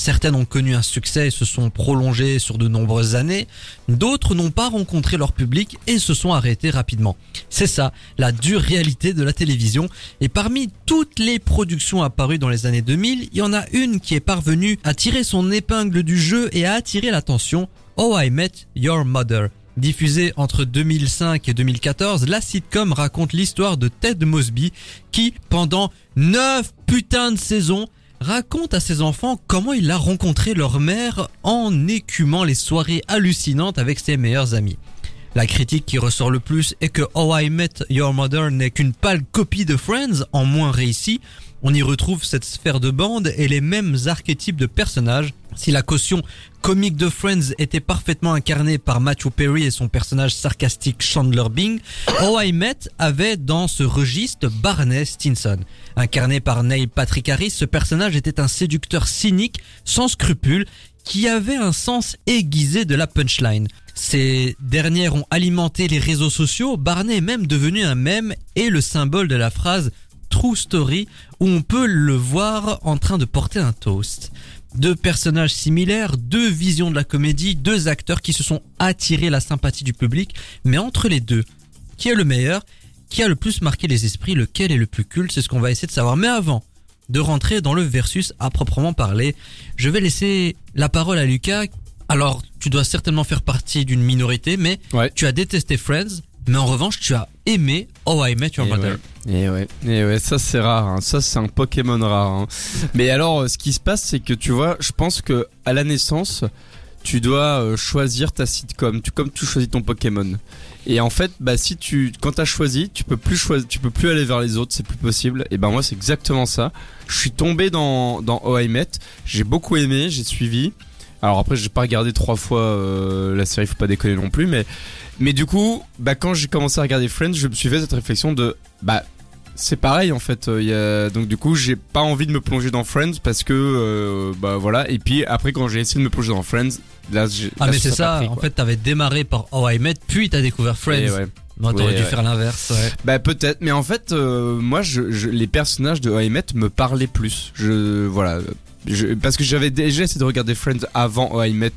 [SPEAKER 5] Certaines ont connu un succès et se sont prolongées sur de nombreuses années, d'autres n'ont pas rencontré leur public et se sont arrêtées rapidement. C'est ça, la dure réalité de la télévision, et parmi toutes les productions apparues dans les années 2000, il y en a une qui est parvenue à tirer son épingle du jeu et à attirer l'attention, Oh I Met Your Mother. Diffusée entre 2005 et 2014, la sitcom raconte l'histoire de Ted Mosby qui, pendant 9 putains de saisons, raconte à ses enfants comment il a rencontré leur mère en écumant les soirées hallucinantes avec ses meilleurs amis. La critique qui ressort le plus est que How I Met Your Mother n'est qu'une pâle copie de Friends en moins réussi. On y retrouve cette sphère de bande et les mêmes archétypes de personnages. Si la caution comique de Friends était parfaitement incarnée par Matthew Perry et son personnage sarcastique Chandler Bing, How I Met avait dans ce registre Barney Stinson. Incarné par Neil Patrick Harris, ce personnage était un séducteur cynique, sans scrupules, qui avait un sens aiguisé de la punchline. Ces dernières ont alimenté les réseaux sociaux, Barney est même devenu un mème et le symbole de la phrase True Story où on peut le voir en train de porter un toast. Deux personnages similaires, deux visions de la comédie, deux acteurs qui se sont attirés la sympathie du public, mais entre les deux, qui est le meilleur, qui a le plus marqué les esprits, lequel est le plus culte, c'est ce qu'on va essayer de savoir. Mais avant de rentrer dans le versus à proprement parler, je vais laisser la parole à Lucas. Alors, tu dois certainement faire partie d'une minorité, mais tu as détesté Friends, mais en revanche, tu as aimé Oh I Met Your
[SPEAKER 7] Et
[SPEAKER 5] Mother.
[SPEAKER 7] ouais. Et ouais, et ouais, ça c'est rare, hein. ça c'est un Pokémon rare. hein. Mais alors, euh, ce qui se passe, c'est que tu vois, je pense que à la naissance, tu dois euh, choisir ta sitcom, tu, comme tu choisis ton Pokémon. Et en fait, bah si tu, quand t'as choisi, tu peux plus choisir, tu peux plus aller vers les autres, c'est plus possible. Et ben moi c'est exactement ça. Je suis tombé dans dans Oh I Met, j'ai beaucoup aimé, j'ai suivi. Alors après, j'ai pas regardé trois fois euh, la série, faut pas déconner non plus, mais mais du coup, bah quand j'ai commencé à regarder Friends, je me suis fait cette réflexion de bah c'est pareil en fait. euh, il y a... Donc du coup, j'ai pas envie de me plonger dans Friends parce que euh, bah voilà. Et puis après, quand j'ai essayé de me plonger dans Friends, là, j'ai-
[SPEAKER 5] Ah
[SPEAKER 7] là,
[SPEAKER 5] mais c'est ça,
[SPEAKER 7] pris,
[SPEAKER 5] en fait t'avais démarré par Oh I Met, puis t'as découvert Friends.
[SPEAKER 7] Et ouais.
[SPEAKER 5] Moi t'aurais dû
[SPEAKER 7] ouais.
[SPEAKER 5] faire l'inverse, ouais.
[SPEAKER 7] Bah peut-être, mais en fait, euh, moi, je, je- les personnages de I Met me parlaient plus. Je voilà, je, parce que j'avais déjà essayé de regarder Friends avant I Met,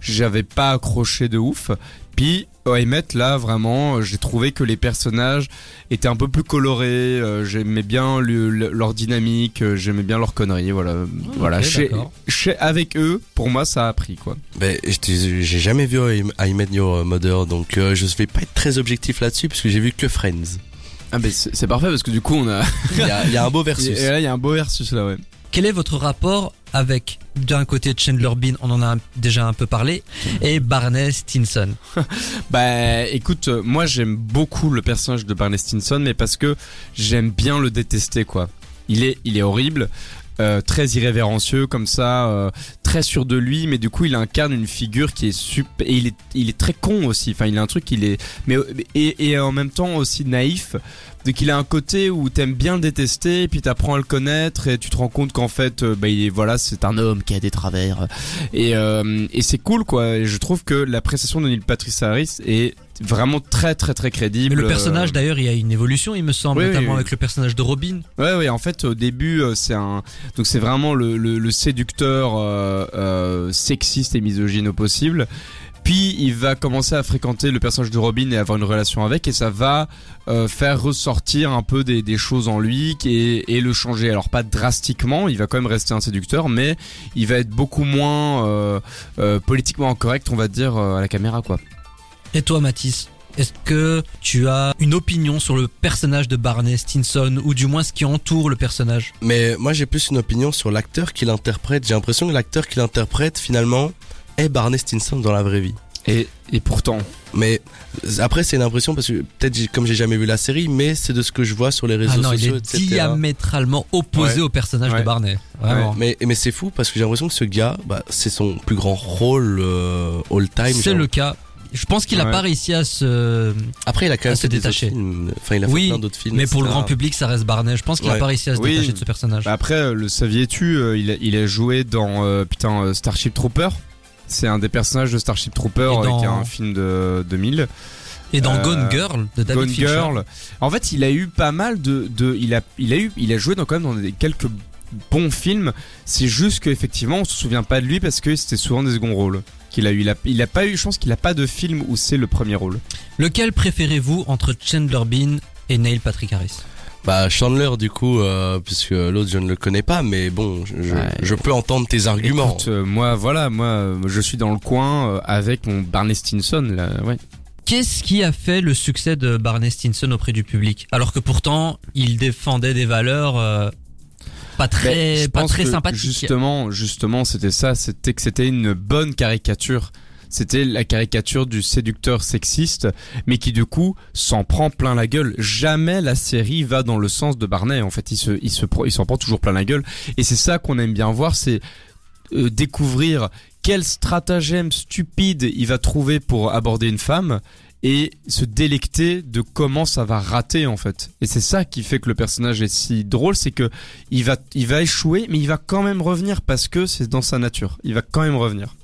[SPEAKER 7] j'avais pas accroché de ouf. Puis I Met, là, vraiment, j'ai trouvé que les personnages étaient un peu plus colorés. euh, j'aimais bien le- le- leur dynamique, euh, j'aimais bien leur conneries. Voilà, voilà. Chez- avec eux, pour moi, ça a pris quoi.
[SPEAKER 8] Ben, j'ai jamais vu I, Met Your Mother, donc euh, je vais pas être très objectif là-dessus parce que j'ai vu que Friends.
[SPEAKER 7] Ah ben c'est parfait parce que du coup on a.
[SPEAKER 8] Il y a, il y a un beau versus.
[SPEAKER 7] Et là il y a un beau versus là ouais.
[SPEAKER 5] Quel est votre rapport avec d'un côté Chandler Bean, on en a déjà un peu parlé, et Barney Stinson?
[SPEAKER 7] Bah écoute, euh, moi j'aime beaucoup le personnage de Barney Stinson, mais parce que j'aime bien le détester quoi. Il est, il est horrible, euh, très irrévérencieux comme ça, euh, très sûr de lui, mais du coup il incarne une figure qui est super. Et il est, très con aussi. Enfin, il a un truc, il est, mais et, en même temps aussi naïf. Donc il a un côté où t'aimes bien le détester, puis t'apprends à le connaître, et tu te rends compte qu'en fait, euh, bah il est, voilà, c'est un homme qui a des travers, et euh, c'est cool quoi. Et je trouve que la prestation de Neil Patrick Harris est vraiment très très très crédible.
[SPEAKER 5] Mais le personnage
[SPEAKER 7] euh,
[SPEAKER 5] d'ailleurs, il y a une évolution, il me semble,
[SPEAKER 7] Oui,
[SPEAKER 5] notamment
[SPEAKER 7] oui.
[SPEAKER 5] avec le personnage de Robin.
[SPEAKER 7] Ouais, ouais. En fait, au début, euh, c'est un, donc c'est vraiment le, le, le séducteur euh, euh, sexiste et misogyne au possible. Puis il va commencer à fréquenter le personnage de Robin et avoir une relation avec, et ça va euh, faire ressortir un peu des, des choses en lui et, et le changer. Alors pas drastiquement, il va quand même rester un séducteur, mais il va être beaucoup moins politiquement correct, on va dire, à la caméra, quoi.
[SPEAKER 5] Et toi, Mathis est-ce que tu as une opinion sur le personnage de Barney Stinson ou du moins ce qui entoure le personnage?
[SPEAKER 8] Mais moi j'ai plus une opinion sur l'acteur qui l'interprète. J'ai l'impression que l'acteur qui l'interprète finalement est Barney Stinson dans la vraie vie.
[SPEAKER 7] Et, et pourtant.
[SPEAKER 8] Mais après c'est une impression parce que peut-être comme j'ai jamais vu la série, mais c'est de ce que je vois sur les réseaux
[SPEAKER 5] Ah non, il est
[SPEAKER 8] etc.
[SPEAKER 5] diamétralement opposé
[SPEAKER 8] Ouais.
[SPEAKER 5] au personnage de. Barney. Vraiment.
[SPEAKER 8] Mais, mais c'est fou parce que j'ai l'impression que ce gars, bah, c'est son plus grand rôle euh, all time.
[SPEAKER 5] C'est le cas. Je pense qu'il a
[SPEAKER 8] Ouais.
[SPEAKER 5] pas réussi à se.
[SPEAKER 8] Après, il a quand même
[SPEAKER 5] se
[SPEAKER 8] fait
[SPEAKER 5] détacher.
[SPEAKER 8] films. Enfin, il a fait
[SPEAKER 5] oui,
[SPEAKER 8] plein d'autres films,
[SPEAKER 5] mais pour le grand public, ça reste Barney. Je pense qu'il a pas réussi à se
[SPEAKER 7] Oui.
[SPEAKER 5] détacher de ce personnage.
[SPEAKER 7] Bah après, euh, le saviez-tu, euh, il, a, il a joué dans euh, putain Starship Trooper. C'est un des personnages de Starship Trooper,
[SPEAKER 5] dans-
[SPEAKER 7] qui est un film de 2000.
[SPEAKER 5] Et dans
[SPEAKER 7] Euh,
[SPEAKER 5] Gone Girl de David
[SPEAKER 7] Gone
[SPEAKER 5] Fincher.
[SPEAKER 7] Girl. En fait, il a eu pas mal de, de il a, il a eu, il a joué dans quand même dans des, quelques bons films. C'est juste qu'effectivement, on se souvient pas de lui parce que c'était souvent des seconds rôles qu'il a eu. Il a, il a pas eu, je pense qu'il a pas de film où c'est le premier rôle.
[SPEAKER 5] Lequel préférez-vous entre Chandler Bean et Neil Patrick Harris?
[SPEAKER 8] Bah Chandler du coup, euh, puisque l'autre je ne le connais pas, mais bon, je, je-
[SPEAKER 7] Ouais.
[SPEAKER 8] je peux entendre tes arguments.
[SPEAKER 7] Écoute, euh, moi, voilà, moi, euh, je suis dans le coin euh, avec mon Barney Stinson là, ouais.
[SPEAKER 5] Qu'est-ce qui a fait le succès de Barney Stinson auprès du public? Alors que pourtant, il défendait des valeurs pas
[SPEAKER 7] Ben,
[SPEAKER 5] très,
[SPEAKER 7] je
[SPEAKER 5] pas
[SPEAKER 7] pense
[SPEAKER 5] très
[SPEAKER 7] que
[SPEAKER 5] sympathiques.
[SPEAKER 7] Justement, justement, c'était ça. C'était que c'était une bonne caricature. C'était la caricature du séducteur sexiste, mais qui du coup s'en prend plein la gueule. Jamais la série va dans le sens de Barney. En fait, il se, il se, il s'en prend toujours plein la gueule. Et c'est ça qu'on aime bien voir, c'est euh, découvrir quel stratagème stupide il va trouver pour aborder une femme et se délecter de comment ça va rater en fait. Et c'est ça qui fait que le personnage est si drôle, c'est que il va, il va échouer, mais il va quand même revenir parce que c'est dans sa nature. Il va quand même revenir.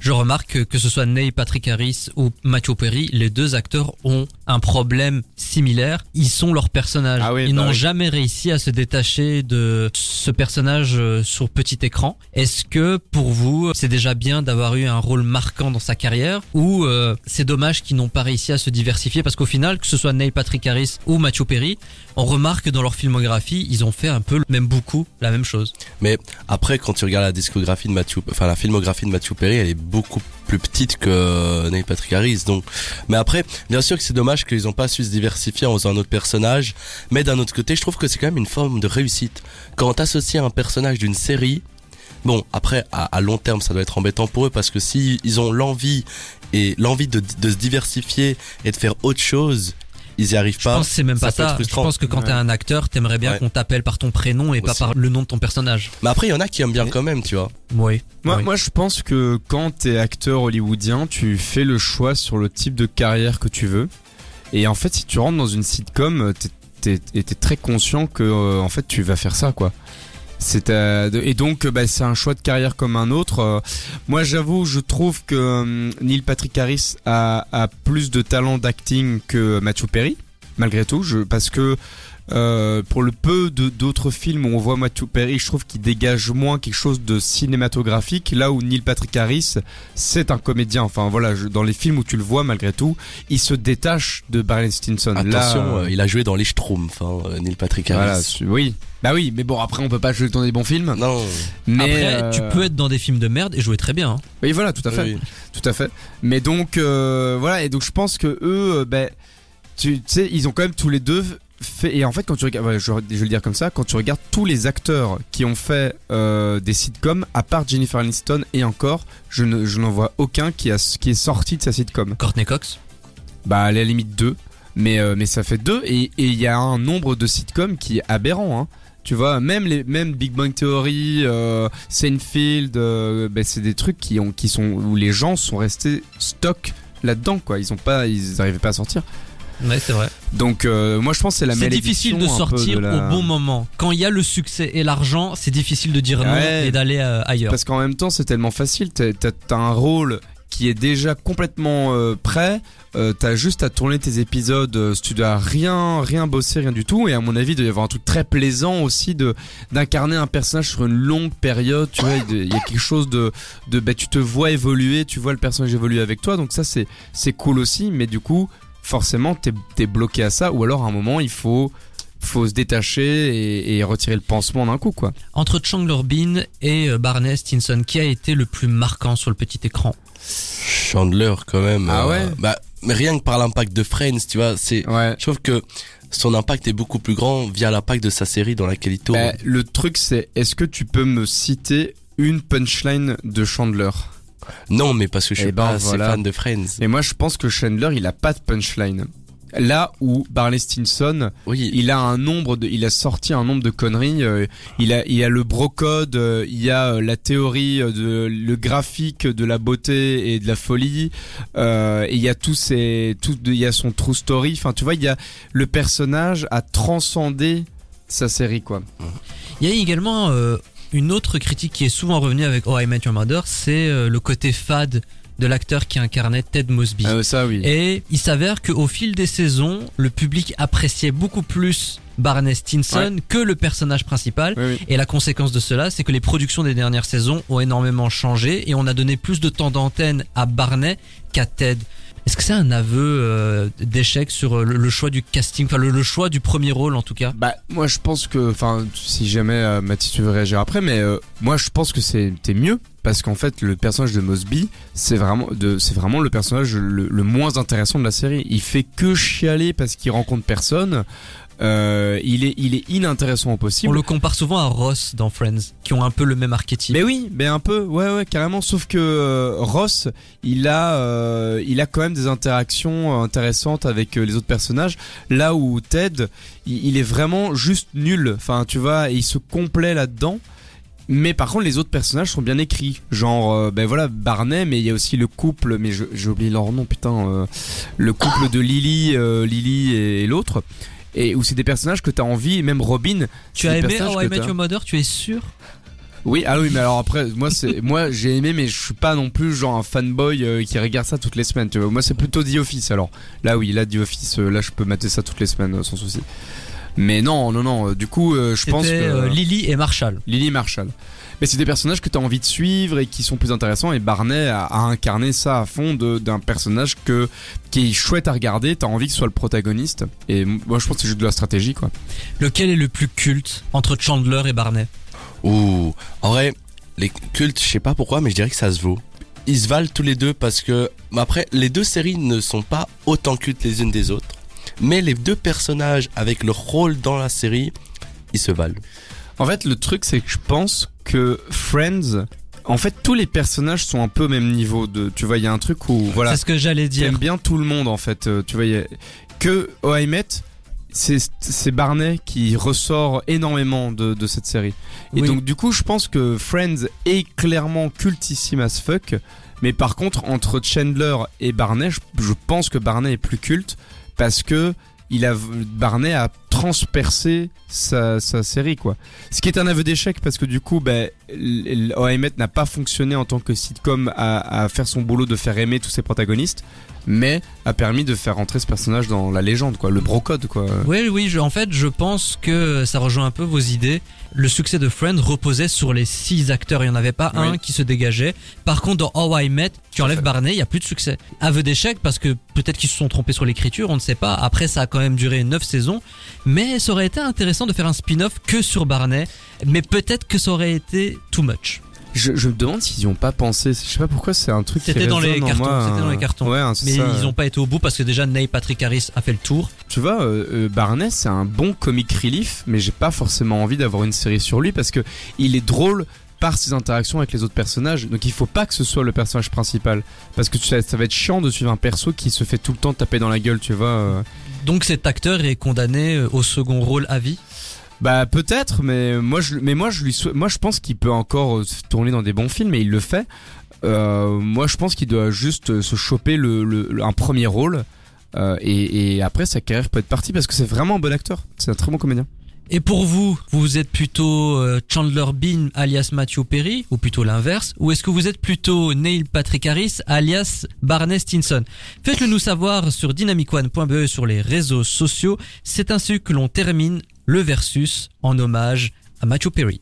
[SPEAKER 5] Je remarque que, ce soit Neil Patrick Harris ou Matthew Perry, les deux acteurs ont un problème similaire. Ils sont leur personnage.
[SPEAKER 7] Ah oui,
[SPEAKER 5] Ils
[SPEAKER 7] bah
[SPEAKER 5] n'ont
[SPEAKER 7] oui.
[SPEAKER 5] jamais réussi à se détacher de ce personnage euh, sur petit écran. Est-ce que pour vous, c'est déjà bien d'avoir eu un rôle marquant dans sa carrière ou euh, c'est dommage qu'ils n'ont pas réussi à se diversifier parce qu'au final, que ce soit Neil Patrick Harris ou Matthew Perry, on remarque que dans leur filmographie, ils ont fait un peu, même beaucoup, la même chose.
[SPEAKER 8] Mais après, quand tu regardes la discographie de enfin la filmographie de Matthew Perry, elle est beaucoup plus petite que Neil Patrick Harris. Donc, mais après, bien sûr que c'est dommage qu'ils n'ont pas su se diversifier en faisant un autre personnage. Mais d'un autre côté, je trouve que c'est quand même une forme de réussite. Quand t'associes un personnage d'une série, bon, après, à, long terme, ça doit être embêtant pour eux parce que si ils ont l'envie et l'envie de se diversifier et de faire autre chose, ils y arrivent
[SPEAKER 5] Je
[SPEAKER 8] pas.
[SPEAKER 5] pense que c'est même pas ça. Je pense que quand t'es un acteur, t'aimerais bien
[SPEAKER 8] Ouais.
[SPEAKER 5] qu'on t'appelle par ton prénom et pas par le nom de ton personnage.
[SPEAKER 8] Mais après, il y en a qui aiment bien quand même, tu vois.
[SPEAKER 5] Oui.
[SPEAKER 7] Moi,
[SPEAKER 5] Oui.
[SPEAKER 7] moi, je pense que quand t'es acteur hollywoodien, tu fais le choix sur le type de carrière que tu veux. Et en fait, si tu rentres dans une sitcom, t'es, t'es, t'es très conscient que, euh, en fait, tu vas faire ça, quoi. C'est euh, et donc euh, bah, c'est un choix de carrière comme un autre. Euh, moi j'avoue, je trouve que Neil Patrick Harris a, a plus de talent d'acting que Matthew Perry, malgré tout, je, parce que euh, pour le peu de d'autres films où on voit Matthew Perry, je trouve qu'il dégage moins quelque chose de cinématographique. Là où Neil Patrick Harris, c'est un comédien. Enfin voilà, je- dans les films où tu le vois, malgré tout, il se détache de Barney Stinson.
[SPEAKER 8] Attention,
[SPEAKER 7] euh,
[SPEAKER 8] euh, il a joué dans les Schtroumpfs, hein, Neil Patrick Harris.
[SPEAKER 7] voilà, oui. Bah oui, mais bon après on peut pas jouer dans des bons films.
[SPEAKER 8] Non.
[SPEAKER 7] Mais
[SPEAKER 5] Après,
[SPEAKER 7] euh,
[SPEAKER 5] tu peux être dans des films de merde et jouer très bien. hein.
[SPEAKER 7] Oui, voilà, tout à fait,
[SPEAKER 8] Oui.
[SPEAKER 7] tout à fait. Mais donc euh, voilà, et donc je pense que eux, ben, tu sais, ils ont quand même tous les deux fait. Et en fait, quand tu regardes, je, je vais le dire comme ça, quand tu regardes tous les acteurs qui ont fait euh, des sitcoms, à part Jennifer Aniston et encore, je ne, je n'en vois aucun qui a qui est sorti de sa sitcom.
[SPEAKER 5] Courtney Cox?
[SPEAKER 7] Bah, à la limite deux, mais euh, mais ça fait deux et il y a un nombre de sitcoms qui est aberrant. Hein. Tu vois, même les même Big Bang Theory, euh, Seinfeld, ben, c'est des trucs qui ont qui sont où les gens sont restés stock là-dedans quoi. Ils ont pas, ils arrivaient pas à sortir.
[SPEAKER 5] Ouais, c'est vrai.
[SPEAKER 7] Donc euh, moi je pense que c'est la
[SPEAKER 5] C'est difficile de sortir
[SPEAKER 7] de la-
[SPEAKER 5] au bon moment. Quand il y a le succès et l'argent, c'est difficile de dire non
[SPEAKER 7] Ouais.
[SPEAKER 5] et d'aller euh, ailleurs.
[SPEAKER 7] Parce qu'en même temps c'est tellement facile. T'as un rôle qui est déjà complètement euh, prêt. Euh, T'as juste à tourner tes épisodes. euh, tu dois rien, rien bosser, rien du tout. Et à mon avis, il doit y avoir un truc très plaisant aussi de d'incarner un personnage sur une longue période. Tu vois, il y a quelque chose de, de, bah, tu te vois évoluer, tu vois le personnage évoluer avec toi. Donc ça, c'est, c'est cool aussi. Mais du coup, forcément, t'es, t'es bloqué à ça. Ou alors, à un moment, il faut, faut se détacher et, et retirer le pansement d'un coup, quoi.
[SPEAKER 5] Entre Chandler Bean et euh, Barney Stinson, qui a été le plus marquant sur le petit écran?
[SPEAKER 8] Chandler quand même.
[SPEAKER 7] Ah
[SPEAKER 8] euh,
[SPEAKER 7] ouais?
[SPEAKER 8] Bah mais rien que par l'impact de Friends, tu vois, c'est.
[SPEAKER 7] Ouais.
[SPEAKER 8] Je trouve que son impact est beaucoup plus grand via l'impact de sa série dans laquelle il tourne.
[SPEAKER 7] Bah, le truc, c'est est-ce que tu peux me citer une punchline de Chandler?
[SPEAKER 8] Non, mais parce que je suis
[SPEAKER 7] Eh ben,
[SPEAKER 8] pas assez fan de Friends.
[SPEAKER 7] Et moi, je pense que Chandler, il a pas de punchline. Là où Barney Stinson,
[SPEAKER 8] Oui.
[SPEAKER 7] il a un nombre de, il a sorti un nombre de conneries. euh, il a, il a le brocode, euh, il y a euh, la théorie euh, de le graphique de la beauté et de la folie. euh, et il y a tous ces, tout, il y a son true story. Enfin, tu vois, il y a le personnage a transcendé sa série, quoi.
[SPEAKER 5] Il y a également euh, une autre critique qui est souvent revenue avec Oh I Met Your Mother, c'est euh, le côté fade de l'acteur qui incarnait Ted Mosby.
[SPEAKER 7] Ah, ça, oui.
[SPEAKER 5] Et il s'avère qu'au fil des saisons, le public appréciait beaucoup plus Barney Stinson que le personnage principal.
[SPEAKER 7] Oui, oui.
[SPEAKER 5] Et la conséquence de cela, c'est que les productions des dernières saisons ont énormément changé et on a donné plus de temps d'antenne à Barney qu'à Ted. Est-ce que c'est un aveu euh, d'échec sur euh, le, choix du casting, enfin le, choix du premier rôle en tout cas?
[SPEAKER 7] Bah moi je pense que enfin si jamais euh, Mathis tu veux réagir après mais moi je pense que c'était mieux parce qu'en fait le personnage de Mosby c'est vraiment c'est vraiment le personnage le, le moins intéressant de la série. Il fait que chialer parce qu'il rencontre personne euh, il est il est inintéressant au possible
[SPEAKER 5] On le compare souvent à Ross dans Friends, qui ont un peu le même archétype.
[SPEAKER 7] mais oui, mais un peu, ouais, ouais, carrément. Sauf que euh, Ross, il a, euh, il a quand même des interactions euh, intéressantes avec euh, les autres personnages. Là où Ted, il, il est vraiment juste nul. Enfin, tu vois, il se complaît là-dedans. Mais par contre, les autres personnages sont bien écrits. Genre, euh, ben voilà, Barney, mais il y a aussi le couple, mais j'ai oublié leur nom, putain. euh, le couple de Lily, euh, Lily et, et l'autre. Et où c'est des personnages que t'as envie, et même Robin.
[SPEAKER 5] tu as aimé How I Met Your Mother, tu es sûr?
[SPEAKER 7] Oui, ah oui, mais alors après, moi c'est, moi j'ai aimé, mais je suis pas non plus genre un fanboy euh, qui regarde ça toutes les semaines. Tu vois, moi c'est plutôt The Office. Alors là, oui, là The Office, euh, là je peux mater ça toutes les semaines euh, sans souci. Mais non, non, non. du coup, je pense que
[SPEAKER 5] Lily et Marshall.
[SPEAKER 7] Lily et Marshall. Mais c'est des personnages que t'as envie de suivre et qui sont plus intéressants. Et Barney a, a incarné ça à fond de- d'un personnage que qui est chouette à regarder. T'as envie que ce soit le protagoniste. Et moi, je pense que c'est juste de la stratégie, quoi.
[SPEAKER 5] Lequel est le plus culte entre Chandler et Barney?
[SPEAKER 8] Ouh, en vrai, les cultes, je sais pas pourquoi, mais je dirais que ça se vaut. Ils se valent tous les deux parce que, mais après, les deux séries ne sont pas autant cultes les unes des autres. Mais les deux personnages avec leur rôle dans la série, ils se valent.
[SPEAKER 7] En fait, le truc, c'est que je pense que Friends, en fait, tous les personnages sont un peu au même niveau de, tu vois, il y a un truc où, voilà.
[SPEAKER 5] C'est ce que j'allais dire.
[SPEAKER 7] T'aimes bien tout le monde, en fait, euh, tu vois, y a- que Oh I Met, c'est, c'est Barney qui ressort énormément de, de cette série. Et
[SPEAKER 5] Oui.
[SPEAKER 7] donc, du coup, je pense que Friends est clairement cultissime as fuck. Mais par contre, entre Chandler et Barney, je, je pense que Barney est plus culte parce que il a, Barney a transpercé sa, sa série, quoi. Ce qui est un aveu d'échec parce que du coup, ben, Oh I Met n'a pas fonctionné en tant que sitcom à, à faire son boulot de faire aimer tous ses protagonistes, mais a permis de faire rentrer ce personnage dans la légende, quoi, le brocode, quoi.
[SPEAKER 5] Oui, oui, je- en fait, je pense que ça rejoint un peu vos idées. Le succès de Friends reposait sur les six acteurs. Il n'y en avait pas
[SPEAKER 7] Oui.
[SPEAKER 5] un qui se dégageait. Par contre, dans How I Met, tu enlèves Barney, il n'y a plus de succès. Aveu d'échec parce que peut-être qu'ils se sont trompés sur l'écriture, on ne sait pas. Après, ça a quand même duré neuf saisons. Mais ça aurait été intéressant de faire un spin-off que sur Barney. Mais peut-être que ça aurait été too much.
[SPEAKER 7] Je, je me demande s'ils y ont pas pensé. Je sais pas pourquoi c'est un truc. qui
[SPEAKER 5] C'était dans les
[SPEAKER 7] résonne en
[SPEAKER 5] cartons. C'était dans les cartons.
[SPEAKER 7] Hein,
[SPEAKER 5] Mais
[SPEAKER 7] ça.
[SPEAKER 5] ils n'ont pas été au bout parce que déjà Neil Patrick Harris a fait le tour.
[SPEAKER 7] Tu vois, euh, euh, Barney, c'est un bon comic relief, mais j'ai pas forcément envie d'avoir une série sur lui parce que il est drôle par ses interactions avec les autres personnages. Donc il faut pas que ce soit le personnage principal parce que ça va être chiant de suivre un perso qui se fait tout le temps taper dans la gueule, tu vois. euh.
[SPEAKER 5] Donc cet acteur est condamné euh, au second rôle à vie?
[SPEAKER 7] Bah peut-être, mais moi je, mais moi je lui, moi je pense qu'il peut encore euh, tourner dans des bons films et il le fait. Euh, moi je pense qu'il doit juste se choper le, un premier rôle. et, et après sa carrière peut être partie parce que c'est vraiment un bon acteur, c'est un très bon comédien.
[SPEAKER 5] Et pour vous, vous êtes plutôt euh, Chandler Bean alias Matthew Perry ou plutôt l'inverse Ou est-ce que vous êtes plutôt Neil Patrick Harris alias Barney Stinson? Faites-le nous savoir sur dynamicone.be sur les réseaux sociaux. C'est ainsi que l'on termine le versus en hommage à Matthew Perry.